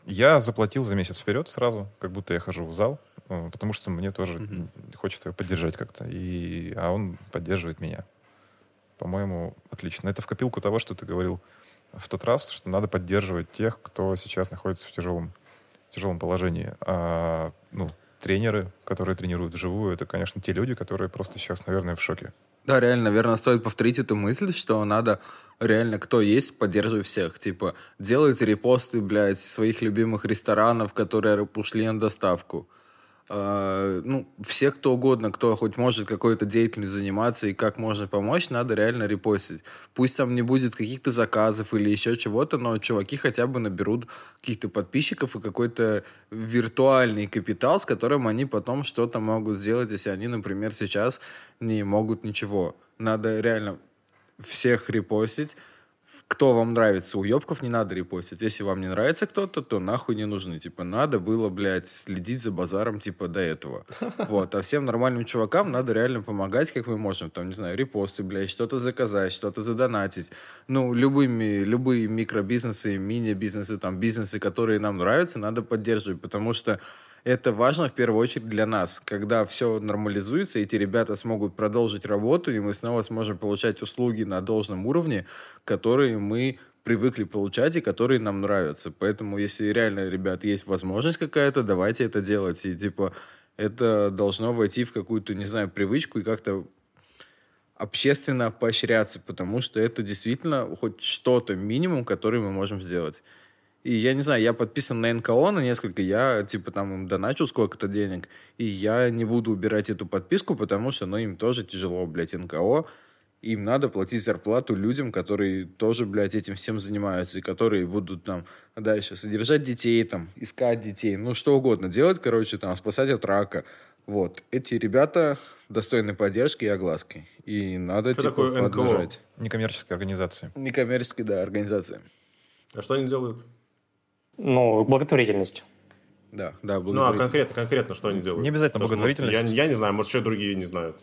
Я заплатил за месяц вперед сразу, как будто я хожу в зал, э, потому что мне тоже mm-hmm. хочется его поддержать как-то. И... А он поддерживает меня по-моему, отлично. Это в копилку того, что ты говорил в тот раз, что надо поддерживать тех, кто сейчас находится в тяжелом, тяжелом положении. А, ну, тренеры, которые тренируют вживую, это, конечно, те люди, которые просто сейчас, наверное, в шоке. Да, реально, наверное, стоит повторить эту мысль, что надо реально, кто есть, поддерживать всех. Типа, делайте репосты, блядь, своих любимых ресторанов, которые ушли на доставку. А, ну, все кто угодно, кто хоть может какой-то деятельностью заниматься и как можно помочь, надо реально репостить. Пусть там не будет каких-то заказов или еще чего-то, но чуваки хотя бы наберут каких-то подписчиков и какой-то виртуальный капитал, с которым они потом что-то могут сделать, если они, например, сейчас не могут ничего. Надо реально всех репостить, кто вам нравится, уебков не надо репостить. Если вам не нравится кто-то, то нахуй не нужны. Типа, надо было, блядь, следить за базаром, типа, до этого. Вот. А всем нормальным чувакам надо реально помогать, как мы можем. Там, не знаю, репосты, блядь, что-то заказать, что-то задонатить. Ну, любыми, любые микробизнесы, мини-бизнесы, там, бизнесы, которые нам нравятся, надо поддерживать, потому что это важно в первую очередь для нас. Когда все нормализуется, эти ребята смогут продолжить работу, и мы снова сможем получать услуги на должном уровне, которые мы привыкли получать и которые нам нравятся. Поэтому, если реально, ребят, есть возможность какая-то, давайте это делать. И, типа, это должно войти в какую-то, не знаю, привычку и как-то общественно поощряться, потому что это действительно хоть что-то, минимум, который мы можем сделать. И я не знаю, я подписан на НКО на несколько, я типа там им доначил сколько-то денег, и я не буду убирать эту подписку, потому что, ну, им тоже тяжело, блядь, НКО. Им надо платить зарплату людям, которые тоже, блядь, этим всем занимаются, и которые будут там дальше содержать детей, там, искать детей, ну, что угодно делать, короче, там, спасать от рака. Вот. Эти ребята достойны поддержки и огласки. И надо, что типа, такое поддержать. Некоммерческая организация. Некоммерческая, да, организация. А что они делают? Ну, благотворительность. Да, да, Ну, а конкретно, конкретно что они делают? Не обязательно Потому благотворительность. Может, я, я не знаю, может, еще другие не знают.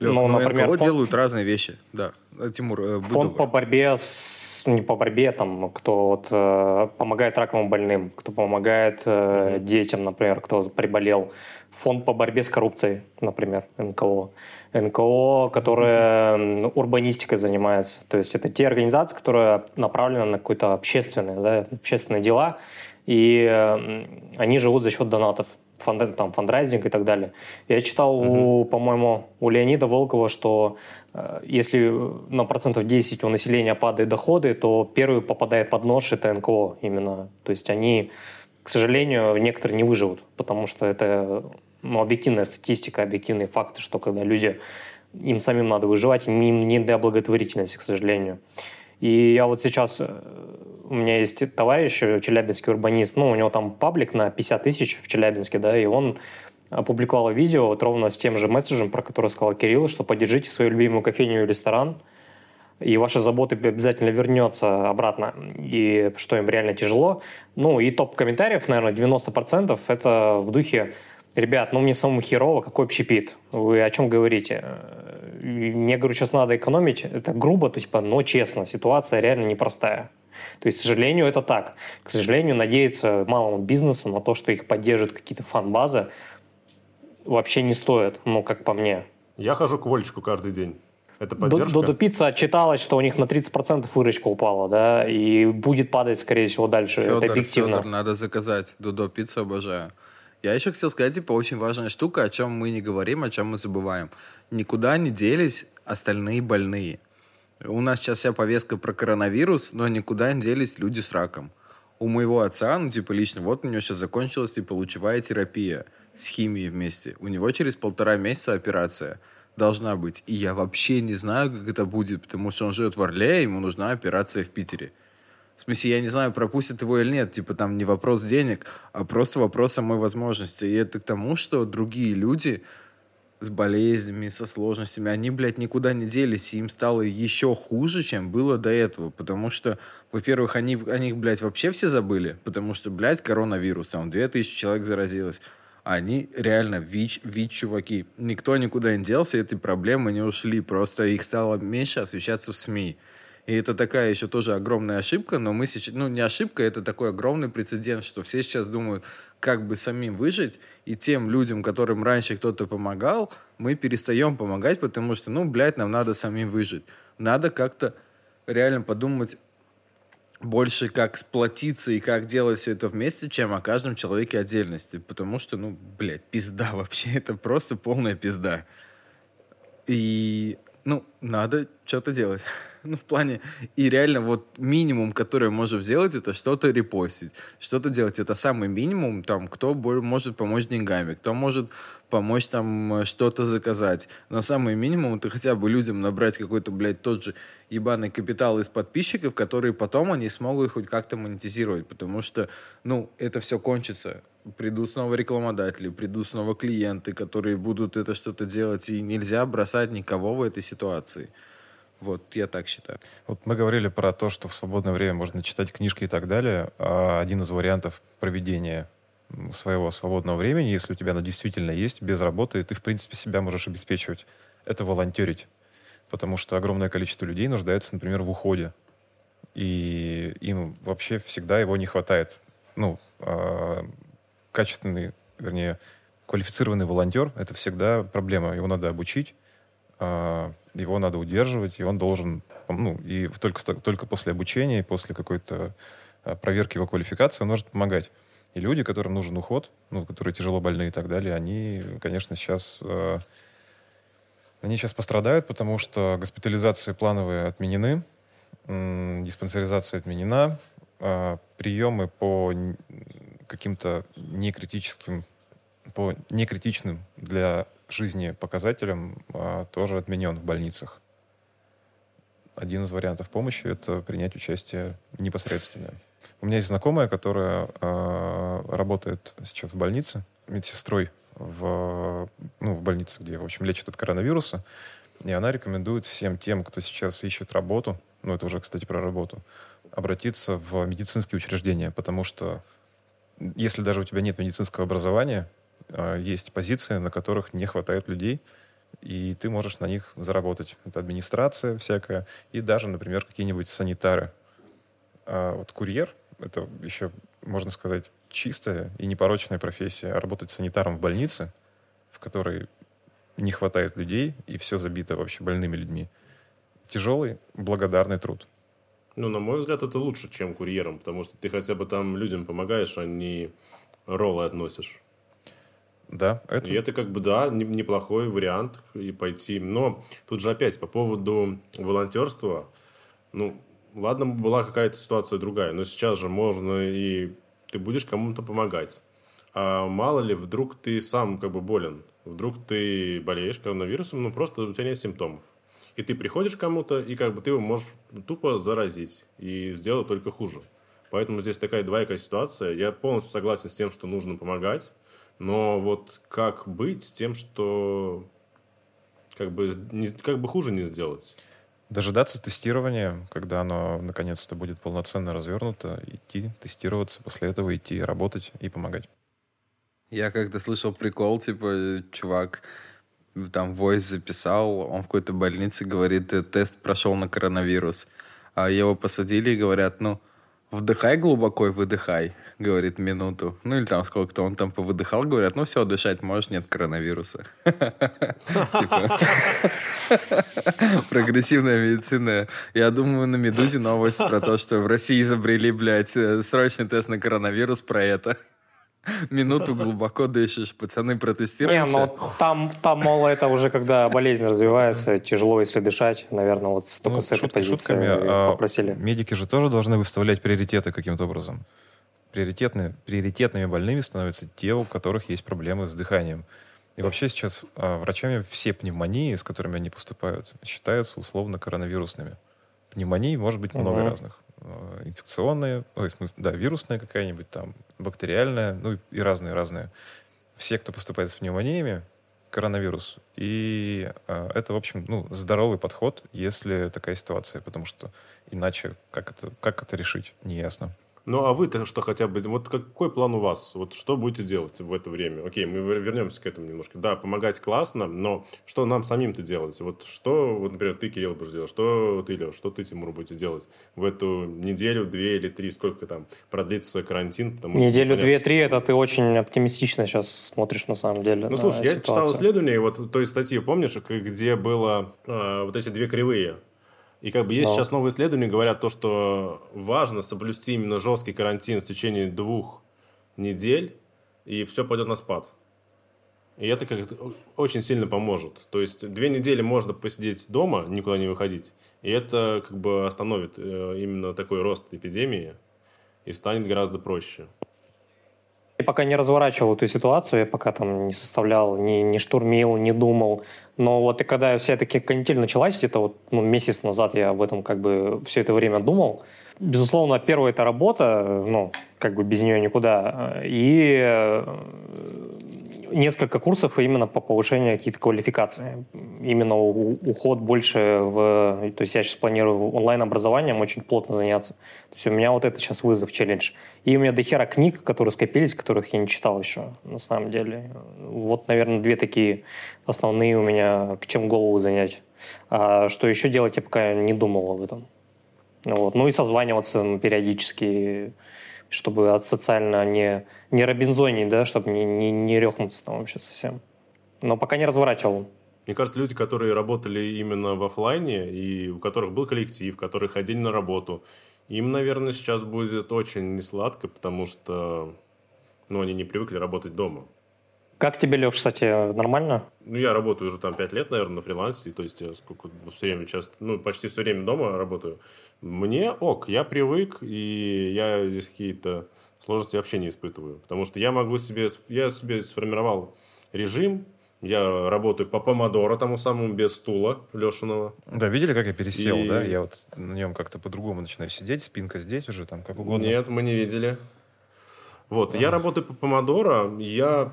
Лех, ну, ну, например, НКО фонд... делают разные вещи. Да, Тимур, э, Фонд по борьбе с... Не по борьбе, там, кто вот, э, помогает раковым больным, кто помогает э, детям, например, кто приболел. Фонд по борьбе с коррупцией, например, НКО. НКО, которая урбанистикой занимается. То есть это те организации, которые направлены на какое-то общественное, да, общественные дела, и они живут за счет донатов, фонд, там, фандрайзинг и так далее. Я читал, uh-huh. по-моему, у Леонида Волкова, что э, если на процентов 10 у населения падают доходы, то первый попадает под нож это НКО именно. То есть они, к сожалению, некоторые не выживут, потому что это ну, объективная статистика, объективные факты, что когда люди, им самим надо выживать, им не до благотворительности, к сожалению. И я вот сейчас, э, у меня есть товарищ, э, челябинский урбанист, ну, у него там паблик на 50 тысяч в Челябинске, да, и он опубликовал видео вот ровно с тем же месседжем, про который сказал Кирилл, что поддержите свою любимую кофейню и ресторан, и ваша забота обязательно вернется обратно, и что им реально тяжело. Ну, и топ комментариев, наверное, 90% это в духе Ребят, ну мне самому херово, какой общепит? Вы о чем говорите? Мне, говорю, сейчас надо экономить. Это грубо, то типа, но честно, ситуация реально непростая. То есть, к сожалению, это так. К сожалению, надеяться малому бизнесу на то, что их поддержат какие-то фан-базы, вообще не стоит, ну, как по мне. Я хожу к Вольчику каждый день. Это поддержка? Додо Пицца отчиталась, что у них на 30% выручка упала, да, и будет падать, скорее всего, дальше. Федор, это объективно. Федор, надо заказать. Додо Пиццу обожаю. Я еще хотел сказать, типа, очень важная штука, о чем мы не говорим, о чем мы забываем. Никуда не делись остальные больные. У нас сейчас вся повестка про коронавирус, но никуда не делись люди с раком. У моего отца, ну, типа, лично, вот у него сейчас закончилась, типа, лучевая терапия с химией вместе. У него через полтора месяца операция должна быть. И я вообще не знаю, как это будет, потому что он живет в Орле, ему нужна операция в Питере. В смысле, я не знаю, пропустят его или нет. Типа там не вопрос денег, а просто вопрос самой возможности. И это к тому, что другие люди с болезнями, со сложностями, они, блядь, никуда не делись, и им стало еще хуже, чем было до этого, потому что, во-первых, они, они, блядь, вообще все забыли, потому что, блядь, коронавирус, там, 2000 человек заразилось, они реально ВИЧ, ВИЧ-чуваки. Никто никуда не делся, эти проблемы не ушли, просто их стало меньше освещаться в СМИ. И это такая еще тоже огромная ошибка, но мы сейчас, ну не ошибка, это такой огромный прецедент, что все сейчас думают, как бы самим выжить, и тем людям, которым раньше кто-то помогал, мы перестаем помогать, потому что, ну, блядь, нам надо самим выжить. Надо как-то реально подумать больше как сплотиться и как делать все это вместе, чем о каждом человеке отдельности. Потому что, ну, блядь, пизда вообще. Это просто полная пизда. И, ну, надо что-то делать. Ну, в плане, и реально вот минимум, который можем сделать, это что-то репостить, что-то делать. Это самый минимум, там, кто может помочь деньгами, кто может помочь там что-то заказать. Но самый минимум, это хотя бы людям набрать какой-то, блядь, тот же ебаный капитал из подписчиков, которые потом они смогут хоть как-то монетизировать, потому что, ну, это все кончится. Придут снова рекламодатели, придут снова клиенты, которые будут это что-то делать, и нельзя бросать никого в этой ситуации. Вот, я так считаю. Вот мы говорили про то, что в свободное время можно читать книжки и так далее. А один из вариантов проведения своего свободного времени, если у тебя оно действительно есть, без работы, ты, в принципе, себя можешь обеспечивать. Это волонтерить. Потому что огромное количество людей нуждается, например, в уходе. И им вообще всегда его не хватает. Ну, э, качественный, вернее, квалифицированный волонтер — это всегда проблема. Его надо обучить, э, его надо удерживать, и он должен, ну, и только, только после обучения, после какой-то а, проверки его квалификации он может помогать. И люди, которым нужен уход, ну, которые тяжело больны и так далее, они, конечно, сейчас, э, они сейчас пострадают, потому что госпитализации плановые отменены, диспансеризация отменена, э, приемы по каким-то некритическим, по некритичным для жизни показателям э, тоже отменен в больницах. Один из вариантов помощи — это принять участие непосредственно. У меня есть знакомая, которая э, работает сейчас в больнице, медсестрой в, ну, в больнице, где, в общем, лечат от коронавируса. И она рекомендует всем тем, кто сейчас ищет работу, ну, это уже, кстати, про работу, обратиться в медицинские учреждения, потому что если даже у тебя нет медицинского образования, есть позиции, на которых не хватает людей, и ты можешь на них заработать. Это администрация всякая, и даже, например, какие-нибудь санитары. А вот курьер — это еще, можно сказать, чистая и непорочная профессия. работать санитаром в больнице, в которой не хватает людей, и все забито вообще больными людьми. Тяжелый, благодарный труд. Ну, на мой взгляд, это лучше, чем курьером, потому что ты хотя бы там людям помогаешь, а не роллы относишь. Да, это... И это как бы, да, неплохой вариант и пойти. Но тут же опять по поводу волонтерства, ну, ладно, была какая-то ситуация другая, но сейчас же можно и ты будешь кому-то помогать. А мало ли, вдруг ты сам как бы болен, вдруг ты болеешь коронавирусом, ну просто у тебя нет симптомов. И ты приходишь к кому-то, и как бы ты его можешь тупо заразить и сделать только хуже. Поэтому здесь такая двоякая ситуация. Я полностью согласен с тем, что нужно помогать, но вот как быть с тем, что как бы, не, как бы хуже не сделать? Дожидаться тестирования, когда оно наконец-то будет полноценно развернуто, идти тестироваться, после этого идти работать и помогать. Я как-то слышал прикол, типа, чувак там войс записал, он в какой-то больнице говорит, тест прошел на коронавирус. А его посадили и говорят, ну, Вдыхай глубоко и выдыхай, говорит, минуту. Ну или там сколько-то он там повыдыхал, говорят, ну все, дышать можешь, нет коронавируса. Типа. Прогрессивная медицина. Я думаю, на «Медузе» новость про то, что в России изобрели, блядь, э, срочный тест на коронавирус про это. Минуту глубоко дышишь. Пацаны, протестируемся. Не, ну там, там, мол, это уже когда болезнь развивается, тяжело, если дышать. Наверное, вот только ну, с этой позиции шутками, а попросили. Медики же тоже должны выставлять приоритеты каким-то образом. Приоритетные, приоритетными больными становятся те, у которых есть проблемы с дыханием. И вообще сейчас а, врачами все пневмонии, с которыми они поступают, считаются условно коронавирусными. Пневмонии может быть много угу. разных. Э, инфекционные, ой, смысле, да, вирусная какая-нибудь там, бактериальная, ну и разные-разные. Все, кто поступает с пневмониями, коронавирус. И э, это, в общем, ну, здоровый подход, если такая ситуация, потому что иначе как это, как это решить, неясно. Ну, а вы-то что хотя бы... Вот какой план у вас? Вот что будете делать в это время? Окей, мы вернемся к этому немножко. Да, помогать классно, но что нам самим-то делать? Вот что, вот, например, ты, Кирилл, будешь делать? Что ты, Леш, что ты, Тимур, будете делать в эту неделю, две или три? Сколько там продлится карантин? Потому Неделю, две, три, это ты очень оптимистично сейчас смотришь на самом деле. Ну, слушай, я читал исследование вот той статьи, помнишь, где было э, вот эти две кривые? И как бы есть Но. сейчас новые исследования, говорят то, что важно соблюсти именно жесткий карантин в течение двух недель, и все пойдет на спад. И это как очень сильно поможет. То есть две недели можно посидеть дома, никуда не выходить, и это как бы остановит э, именно такой рост эпидемии и станет гораздо проще. Я пока не разворачивал эту ситуацию, я пока там не составлял, не, не штурмил, не думал. Но вот и когда вся эта канитель началась, где-то вот ну, месяц назад я об этом как бы все это время думал. Безусловно, первая это работа, ну, как бы без нее никуда. И э, несколько курсов именно по повышению каких-то квалификаций. Именно уход больше в... То есть я сейчас планирую онлайн-образованием очень плотно заняться. То есть у меня вот это сейчас вызов, челлендж. И у меня дохера книг, которые скопились, которых я не читал еще, на самом деле. Вот, наверное, две такие основные у меня, к чем голову занять. А что еще делать, я пока не думал об этом. Вот. Ну и созваниваться периодически, чтобы от социально не, не робинзонить, да, чтобы не, не, не рехнуться там вообще совсем. Но пока не разворачивал. Мне кажется, люди, которые работали именно в офлайне, и у которых был коллектив, которые ходили на работу, им, наверное, сейчас будет очень несладко, потому что ну, они не привыкли работать дома. Как тебе, Леш, кстати, нормально? Ну, я работаю уже там пять лет, наверное, на фрилансе, то есть я сколько все время часто, ну, почти все время дома работаю. Мне ок, я привык, и я здесь какие-то сложности вообще не испытываю. Потому что я могу себе, я себе сформировал режим, я работаю по помодоро, тому самому, без стула Лешиного. Да, видели, как я пересел, и... да? Я вот на нем как-то по-другому начинаю сидеть, спинка здесь уже, там, как угодно. Нет, мы не видели. Вот, а. я работаю по помодоро, я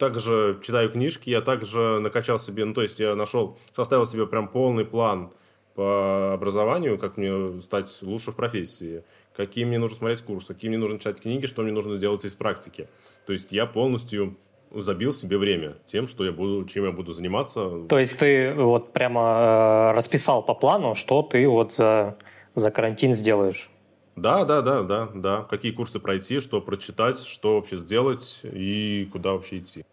также читаю книжки, я также накачал себе, ну, то есть я нашел, составил себе прям полный план по образованию, как мне стать лучше в профессии, какие мне нужно смотреть курсы, какие мне нужно читать книги, что мне нужно делать из практики. То есть я полностью забил себе время тем, что я буду, чем я буду заниматься. То есть ты вот прямо э, расписал по плану, что ты вот за, за карантин сделаешь? Да, да, да, да, да. Какие курсы пройти, что прочитать, что вообще сделать и куда вообще идти.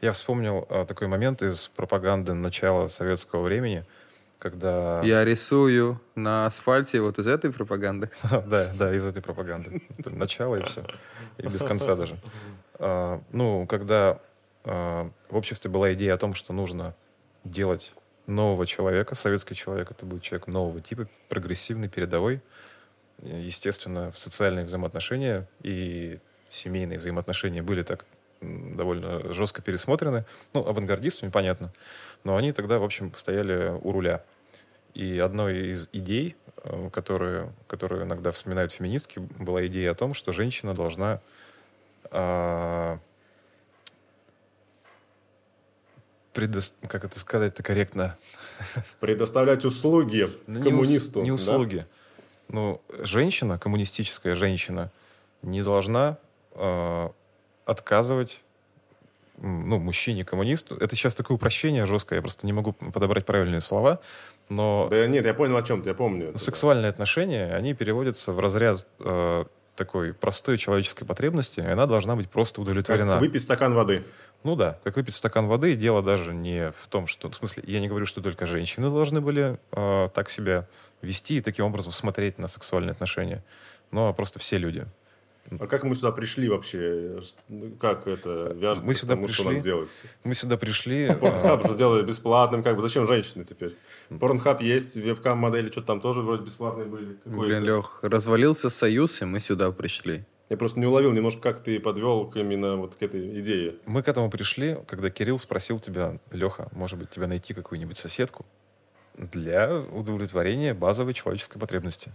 Я вспомнил а, такой момент из пропаганды начала советского времени, когда... Я рисую на асфальте вот из этой пропаганды. Да, да, из этой пропаганды. Начало и все. И без конца даже. А, ну, когда а, в обществе была идея о том, что нужно делать нового человека, советский человек, это будет человек нового типа, прогрессивный, передовой. Естественно, в социальные взаимоотношения и семейные взаимоотношения были так довольно жестко пересмотрены. Ну, авангардистами, понятно. Но они тогда, в общем, стояли у руля. И одной из идей, э, которые, которые иногда вспоминают феминистки, была идея о том, что женщина должна э, предо... как это сказать-то корректно? Предоставлять услуги ну, коммунисту. Не, не услуги. Да? Ну, женщина, коммунистическая женщина, не должна э, отказывать ну, мужчине, коммунисту. Это сейчас такое упрощение жесткое, я просто не могу подобрать правильные слова, но... Да нет, я понял, о чем ты, я помню. это, Сексуальные отношения, они переводятся в разряд э, такой простой человеческой потребности, и она должна быть просто удовлетворена. Как выпить стакан воды. Ну да, как выпить стакан воды. Дело даже не в том, что... В смысле, я не говорю, что только женщины должны были э, так себя вести и таким образом смотреть на сексуальные отношения. Но просто все люди. А как мы сюда пришли вообще? Как это вяжется Мы к сюда тому, что пришли. нам делается? Мы сюда пришли... э, Порнхаб же сделали бесплатным, как бы зачем женщины теперь? Порнхаб есть, вебкам-модели что-то там тоже вроде бесплатные были. Блин? Лех, развалился союз, и мы сюда пришли. Я просто не уловил немножко, как ты подвел к именно вот к этой идее. Мы к этому пришли, когда Кирилл спросил тебя, Леха, может быть, тебе найти какую-нибудь соседку для удовлетворения базовой человеческой потребности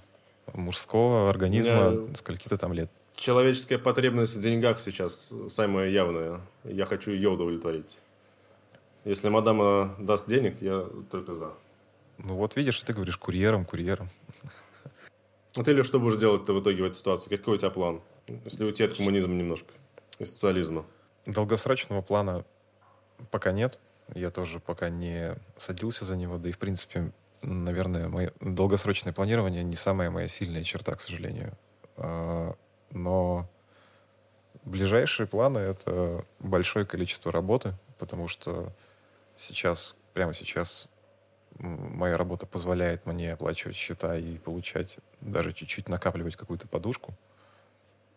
мужского организма Я- скольки-то там лет. Человеческая потребность в деньгах сейчас самая явная. Я хочу ее удовлетворить. Если мадама даст денег, я только за. Ну вот видишь, ты говоришь курьером, курьером. А ты, Леш, что будешь делать-то в итоге в этой ситуации? Какой у тебя план? Если уйти от коммунизма немножко и социализма. Долгосрочного плана пока нет. Я тоже пока не садился за него. Да и, в принципе, наверное, мое долгосрочное планирование не самая моя сильная черта, к сожалению. Но ближайшие планы — это большое количество работы, потому что сейчас, прямо сейчас, моя работа позволяет мне оплачивать счета и получать, даже чуть-чуть накапливать какую-то подушку.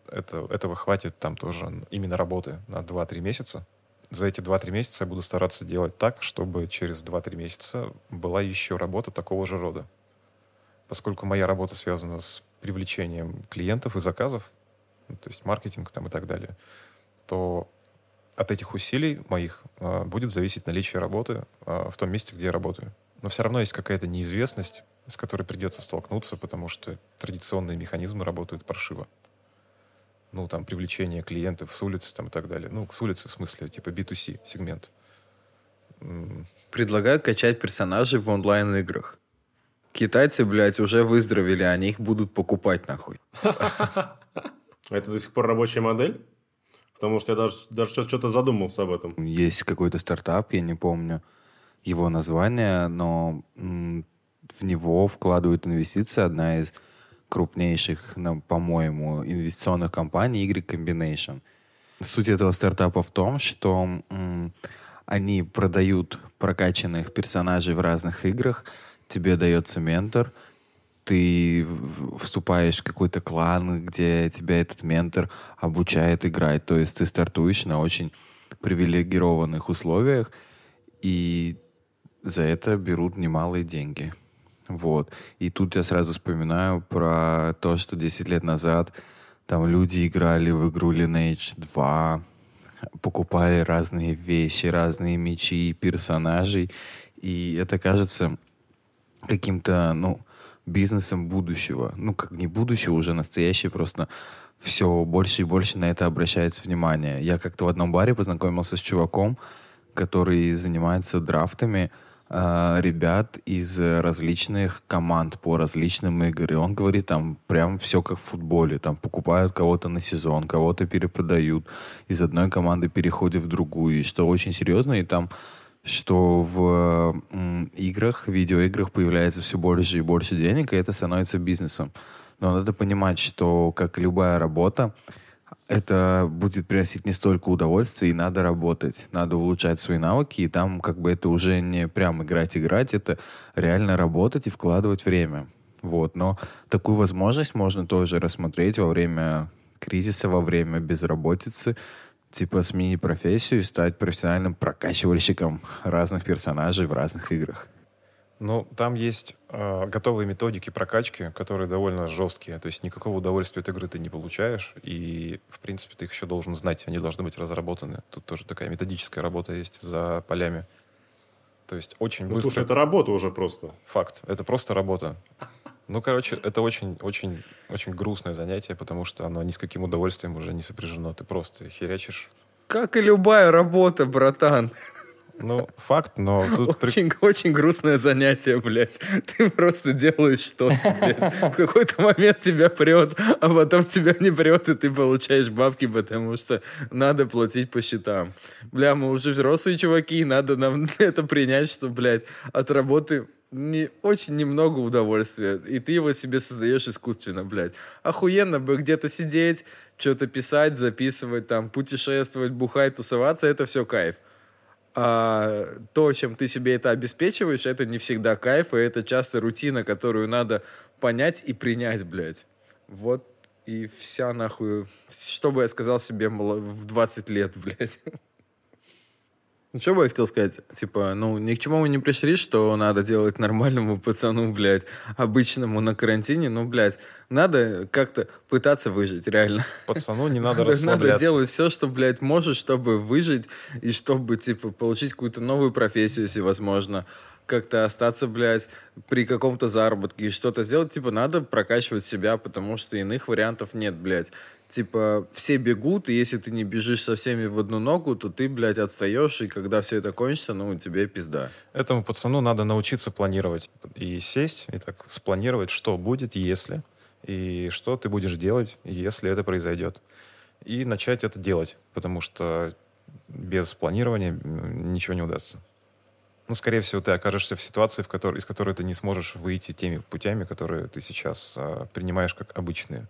Это, этого хватит там тоже именно работы на 2-3 месяца. За эти 2-3 месяца я буду стараться делать так, чтобы через 2-3 месяца была еще работа такого же рода. Поскольку моя работа связана с привлечением клиентов и заказов, то есть маркетинг там и так далее, то от этих усилий моих а, будет зависеть наличие работы а, в том месте, где я работаю. Но все равно есть какая-то неизвестность, с которой придется столкнуться, потому что традиционные механизмы работают паршиво. Ну, там, привлечение клиентов с улицы там, и так далее. Ну, с улицы в смысле, типа B2C сегмент. Предлагаю качать персонажей в онлайн-играх. Китайцы, блядь, уже выздоровели, они их будут покупать нахуй. А это до сих пор рабочая модель? Потому что я даже, даже что- что-то задумался об этом. Есть какой-то стартап, я не помню его название, но в него вкладывают инвестиции одна из крупнейших, по-моему, инвестиционных компаний Y Combination. Суть этого стартапа в том, что они продают прокачанных персонажей в разных играх, тебе дается ментор, ты вступаешь в какой-то клан, где тебя этот ментор обучает играть. То есть ты стартуешь на очень привилегированных условиях, и за это берут немалые деньги. Вот. И тут я сразу вспоминаю про то, что 10 лет назад там люди играли в игру Lineage 2, покупали разные вещи, разные мечи, персонажей. И это кажется каким-то, ну, бизнесом будущего. Ну, как не будущего, уже настоящее, просто все больше и больше на это обращается внимание. Я как-то в одном баре познакомился с чуваком, который занимается драфтами э, ребят из различных команд по различным играм. И он говорит, там прям все как в футболе. Там покупают кого-то на сезон, кого-то перепродают. Из одной команды переходят в другую. И что очень серьезно, и там что в играх, видеоиграх появляется все больше и больше денег, и это становится бизнесом. Но надо понимать, что, как любая работа, это будет приносить не столько удовольствия, и надо работать. Надо улучшать свои навыки, и там как бы это уже не прям играть-играть, это реально работать и вкладывать время. Вот. Но такую возможность можно тоже рассмотреть во время кризиса, во время безработицы, типа сменить профессию и стать профессиональным прокачивальщиком разных персонажей в разных играх. Ну, там есть э, готовые методики прокачки, которые довольно жесткие. То есть никакого удовольствия от игры ты не получаешь. И, в принципе, ты их еще должен знать. Они должны быть разработаны. Тут тоже такая методическая работа есть за полями. То есть очень Ну, быстро... слушай, это работа уже просто. Факт. Это просто работа. Ну, короче, это очень, очень, очень грустное занятие, потому что оно ни с каким удовольствием уже не сопряжено. Ты просто херячишь. Как и любая работа, братан. Ну, факт, но тут... при- Очень, очень грустное занятие, блядь. Ты просто делаешь что-то, блядь. В какой-то момент тебя прет, а потом тебя не прет, и ты получаешь бабки, потому что надо платить по счетам. Бля, мы уже взрослые чуваки, и надо нам это принять, что, блядь, от работы не, очень немного удовольствия, и ты его себе создаешь искусственно, блядь. Охуенно бы где-то сидеть, что-то писать, записывать, там, путешествовать, бухать, тусоваться, это все кайф. А то, чем ты себе это обеспечиваешь, это не всегда кайф, и это часто рутина, которую надо понять и принять, блядь. Вот и вся нахуй... Что бы я сказал себе в 20 лет, блядь. Ну, что бы я хотел сказать? Типа, ну, ни к чему мы не пришли, что надо делать нормальному пацану, блядь, обычному на карантине. Ну, блядь, надо как-то пытаться выжить, реально. Пацану не надо Надо расслабляться. делать все, что, блядь, можешь, чтобы выжить и чтобы, типа, получить какую-то новую профессию, если возможно. Как-то остаться, блядь, при каком-то заработке и что-то сделать. Типа, надо прокачивать себя, потому что иных вариантов нет, блядь. Типа, все бегут, и если ты не бежишь со всеми в одну ногу, то ты, блядь, отстаешь, и когда все это кончится, ну, тебе пизда. Этому пацану надо научиться планировать. И сесть, и так спланировать, что будет, если, и что ты будешь делать, если это произойдет. И начать это делать, потому что без планирования ничего не удастся. Ну, скорее всего, ты окажешься в ситуации, в которой, из которой ты не сможешь выйти теми путями, которые ты сейчас а, принимаешь как обычные.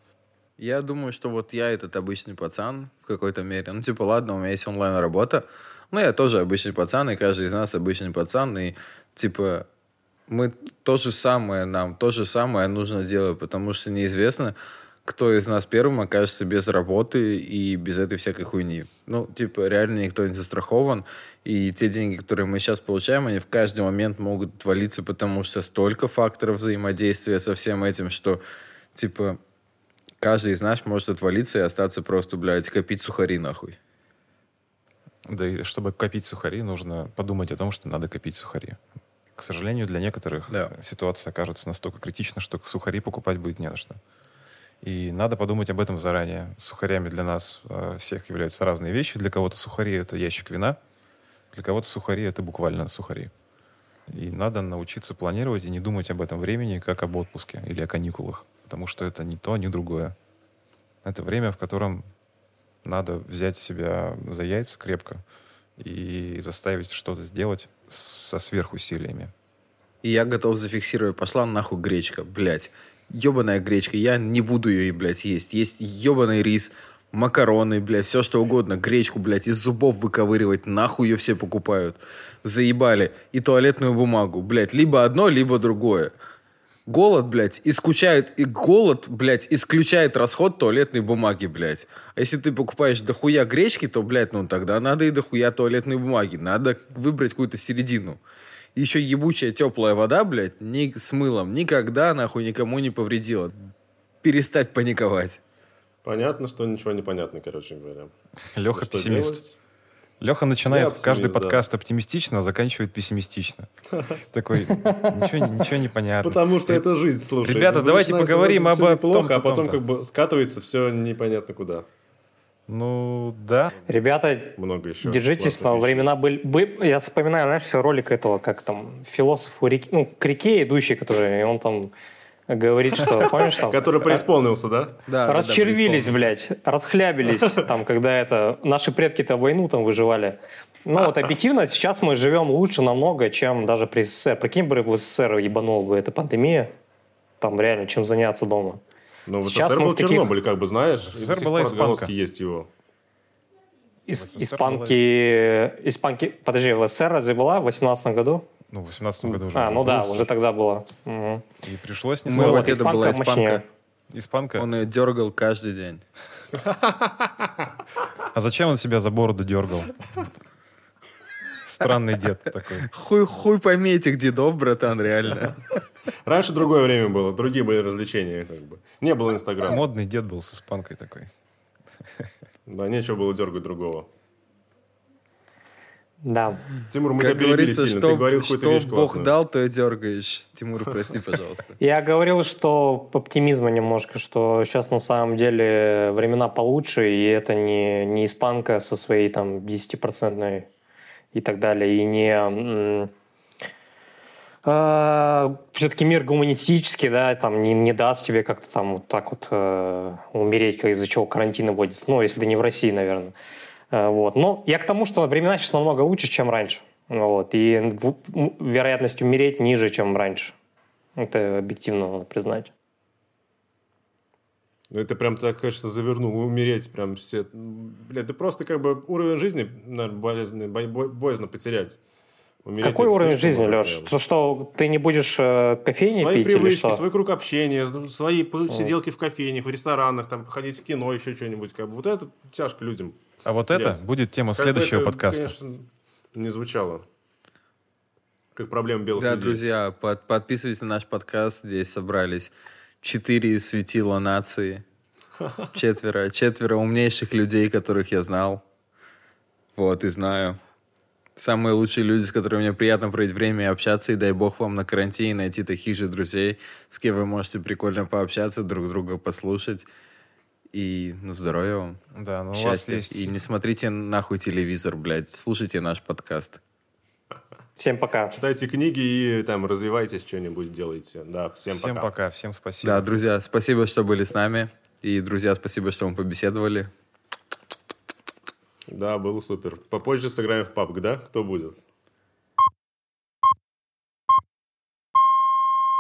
Я думаю, что вот я этот обычный пацан в какой-то мере. Ну, типа, ладно, у меня есть онлайн-работа, но я тоже обычный пацан, и каждый из нас обычный пацан, и, типа, мы то же самое, нам то же самое нужно делать, потому что неизвестно, кто из нас первым окажется без работы и без этой всякой хуйни. Ну, типа, реально никто не застрахован, и те деньги, которые мы сейчас получаем, они в каждый момент могут отвалиться, потому что столько факторов взаимодействия со всем этим, что, типа, каждый из нас может отвалиться и остаться просто, блядь, копить сухари нахуй. Да и чтобы копить сухари, нужно подумать о том, что надо копить сухари. К сожалению, для некоторых Да. ситуация окажется настолько критична, что сухари покупать будет не на что. И надо подумать об этом заранее. Сухарями для нас э, всех являются разные вещи. Для кого-то сухари — это ящик вина, для кого-то сухари — это буквально сухари. И надо научиться планировать и не думать об этом времени, как об отпуске или о каникулах. Потому что это ни то, ни другое. Это время, в котором надо взять себя за яйца крепко и заставить что-то сделать со сверхусилиями. И я готов зафиксировать, пошла нахуй гречка, блядь. Ебаная гречка, я не буду ее, блядь, есть. Есть ебаный рис, макароны, блядь, все что угодно. Гречку, блядь, из зубов выковыривать, нахуй ее все покупают. Заебали. И туалетную бумагу, блядь, либо одно, либо другое. Голод, блядь, исключает, и голод, блядь, исключает расход туалетной бумаги, блядь. А если ты покупаешь дохуя гречки, то, блядь, ну тогда надо и дохуя туалетной бумаги. Надо выбрать какую-то середину. Еще ебучая теплая вода, блядь, ни, с мылом никогда, нахуй, никому не повредила. Перестать паниковать. Понятно, что ничего не понятно, короче говоря. Леха Что пессимист. делать? Леха начинает каждый да. подкаст оптимистично, а заканчивает пессимистично. Такой, ничего, ничего не понятно. Потому что это жизнь, слушай. Ребята, давайте поговорим об неплохо, том-то, а потом как бы скатывается все непонятно куда. Ну, да. Ребята, Много еще. держитесь, но вещей. времена были... бы- Я вспоминаю, знаешь, все ролик этого, как там, философ у реки, ну, к реке идущий, который, и он там говорит, что, помнишь, там... Который преисполнился, да? Да, Расчервились, блядь, расхлябились, там, когда это... Наши предки-то войну там выживали. Ну, вот объективно, сейчас мы живем лучше намного, чем даже при СССР. Прикинь, бы в СССР ебанул бы эта пандемия, там реально, чем заняться дома. Но в Сейчас СССР был таких- Чернобыль, как бы знаешь. СССР была испанка. есть его. Ис- испанки... Испанки... Подожди, в СССР разве была в 18 году? Ну, в 18 году уже. А, уже ну да, уже тогда было. Мгм. И пришлось не моего Вот, деда была испанка испанка. мощнее. Испанка. Он ее дергал каждый день. А зачем он себя за бороду дергал? Странный дед такой. Хуй, хуй пойми этих дедов, братан, реально. Раньше другое время было, другие были развлечения. Как бы. Не было Инстаграма. Модный дед был с испанкой такой. Да, нечего было дергать другого. Да. Тимур, мы Как тебя перебили говорится, сильно. что, Ты говорил какую-то что вещь Бог классную. дал, то и дергаешь. Тимур, прости, пожалуйста. Я говорил, что оптимизма немножко, что сейчас на самом деле времена получше, и это не, не испанка со своей там 10% и так далее, и не э, все-таки мир гуманистический, да, там не, не даст тебе как-то там вот так вот э, умереть, из-за чего карантин вводится. Ну, если ты не в России, наверное. Э, вот. Но я к тому, что времена сейчас намного лучше, чем раньше. Вот. И вероятность умереть ниже, чем раньше. Это объективно надо признать. Ну, это прям так, конечно, завернул. Умереть прям все. Блядь, да просто как бы уровень жизни, наверное, болезненный, боязно потерять. Умереть Какой уровень жизни, Леш? Что, что ты не будешь э, кофейни свои пить привычки, или что? свой круг общения, свои сиделки в кофейнях, в ресторанах, там, ходить в кино, еще что-нибудь. Как бы. Вот это тяжко людям. А вот терять. это будет тема как следующего это, подкаста. Конечно, не звучало. Как проблема белых да, людей. Да, друзья, под, подписывайтесь на наш подкаст. Здесь собрались четыре светила нации. Четверо. Четверо умнейших людей, которых я знал. Вот, и знаю самые лучшие люди, с которыми мне приятно проводить время и общаться, и дай бог вам на карантине найти таких же друзей, с кем вы можете прикольно пообщаться, друг друга послушать. И, ну, здоровья вам. Да, ну Счастья. у вас есть... И не смотрите нахуй телевизор, блядь. Слушайте наш подкаст. Всем пока. Читайте книги и там развивайтесь, что-нибудь делайте. Да, всем, всем пока. пока. Всем спасибо. Да, друзья, спасибо, что были с нами. И, друзья, спасибо, что мы побеседовали. Да, было супер. Попозже сыграем в PUBG, да? Кто будет?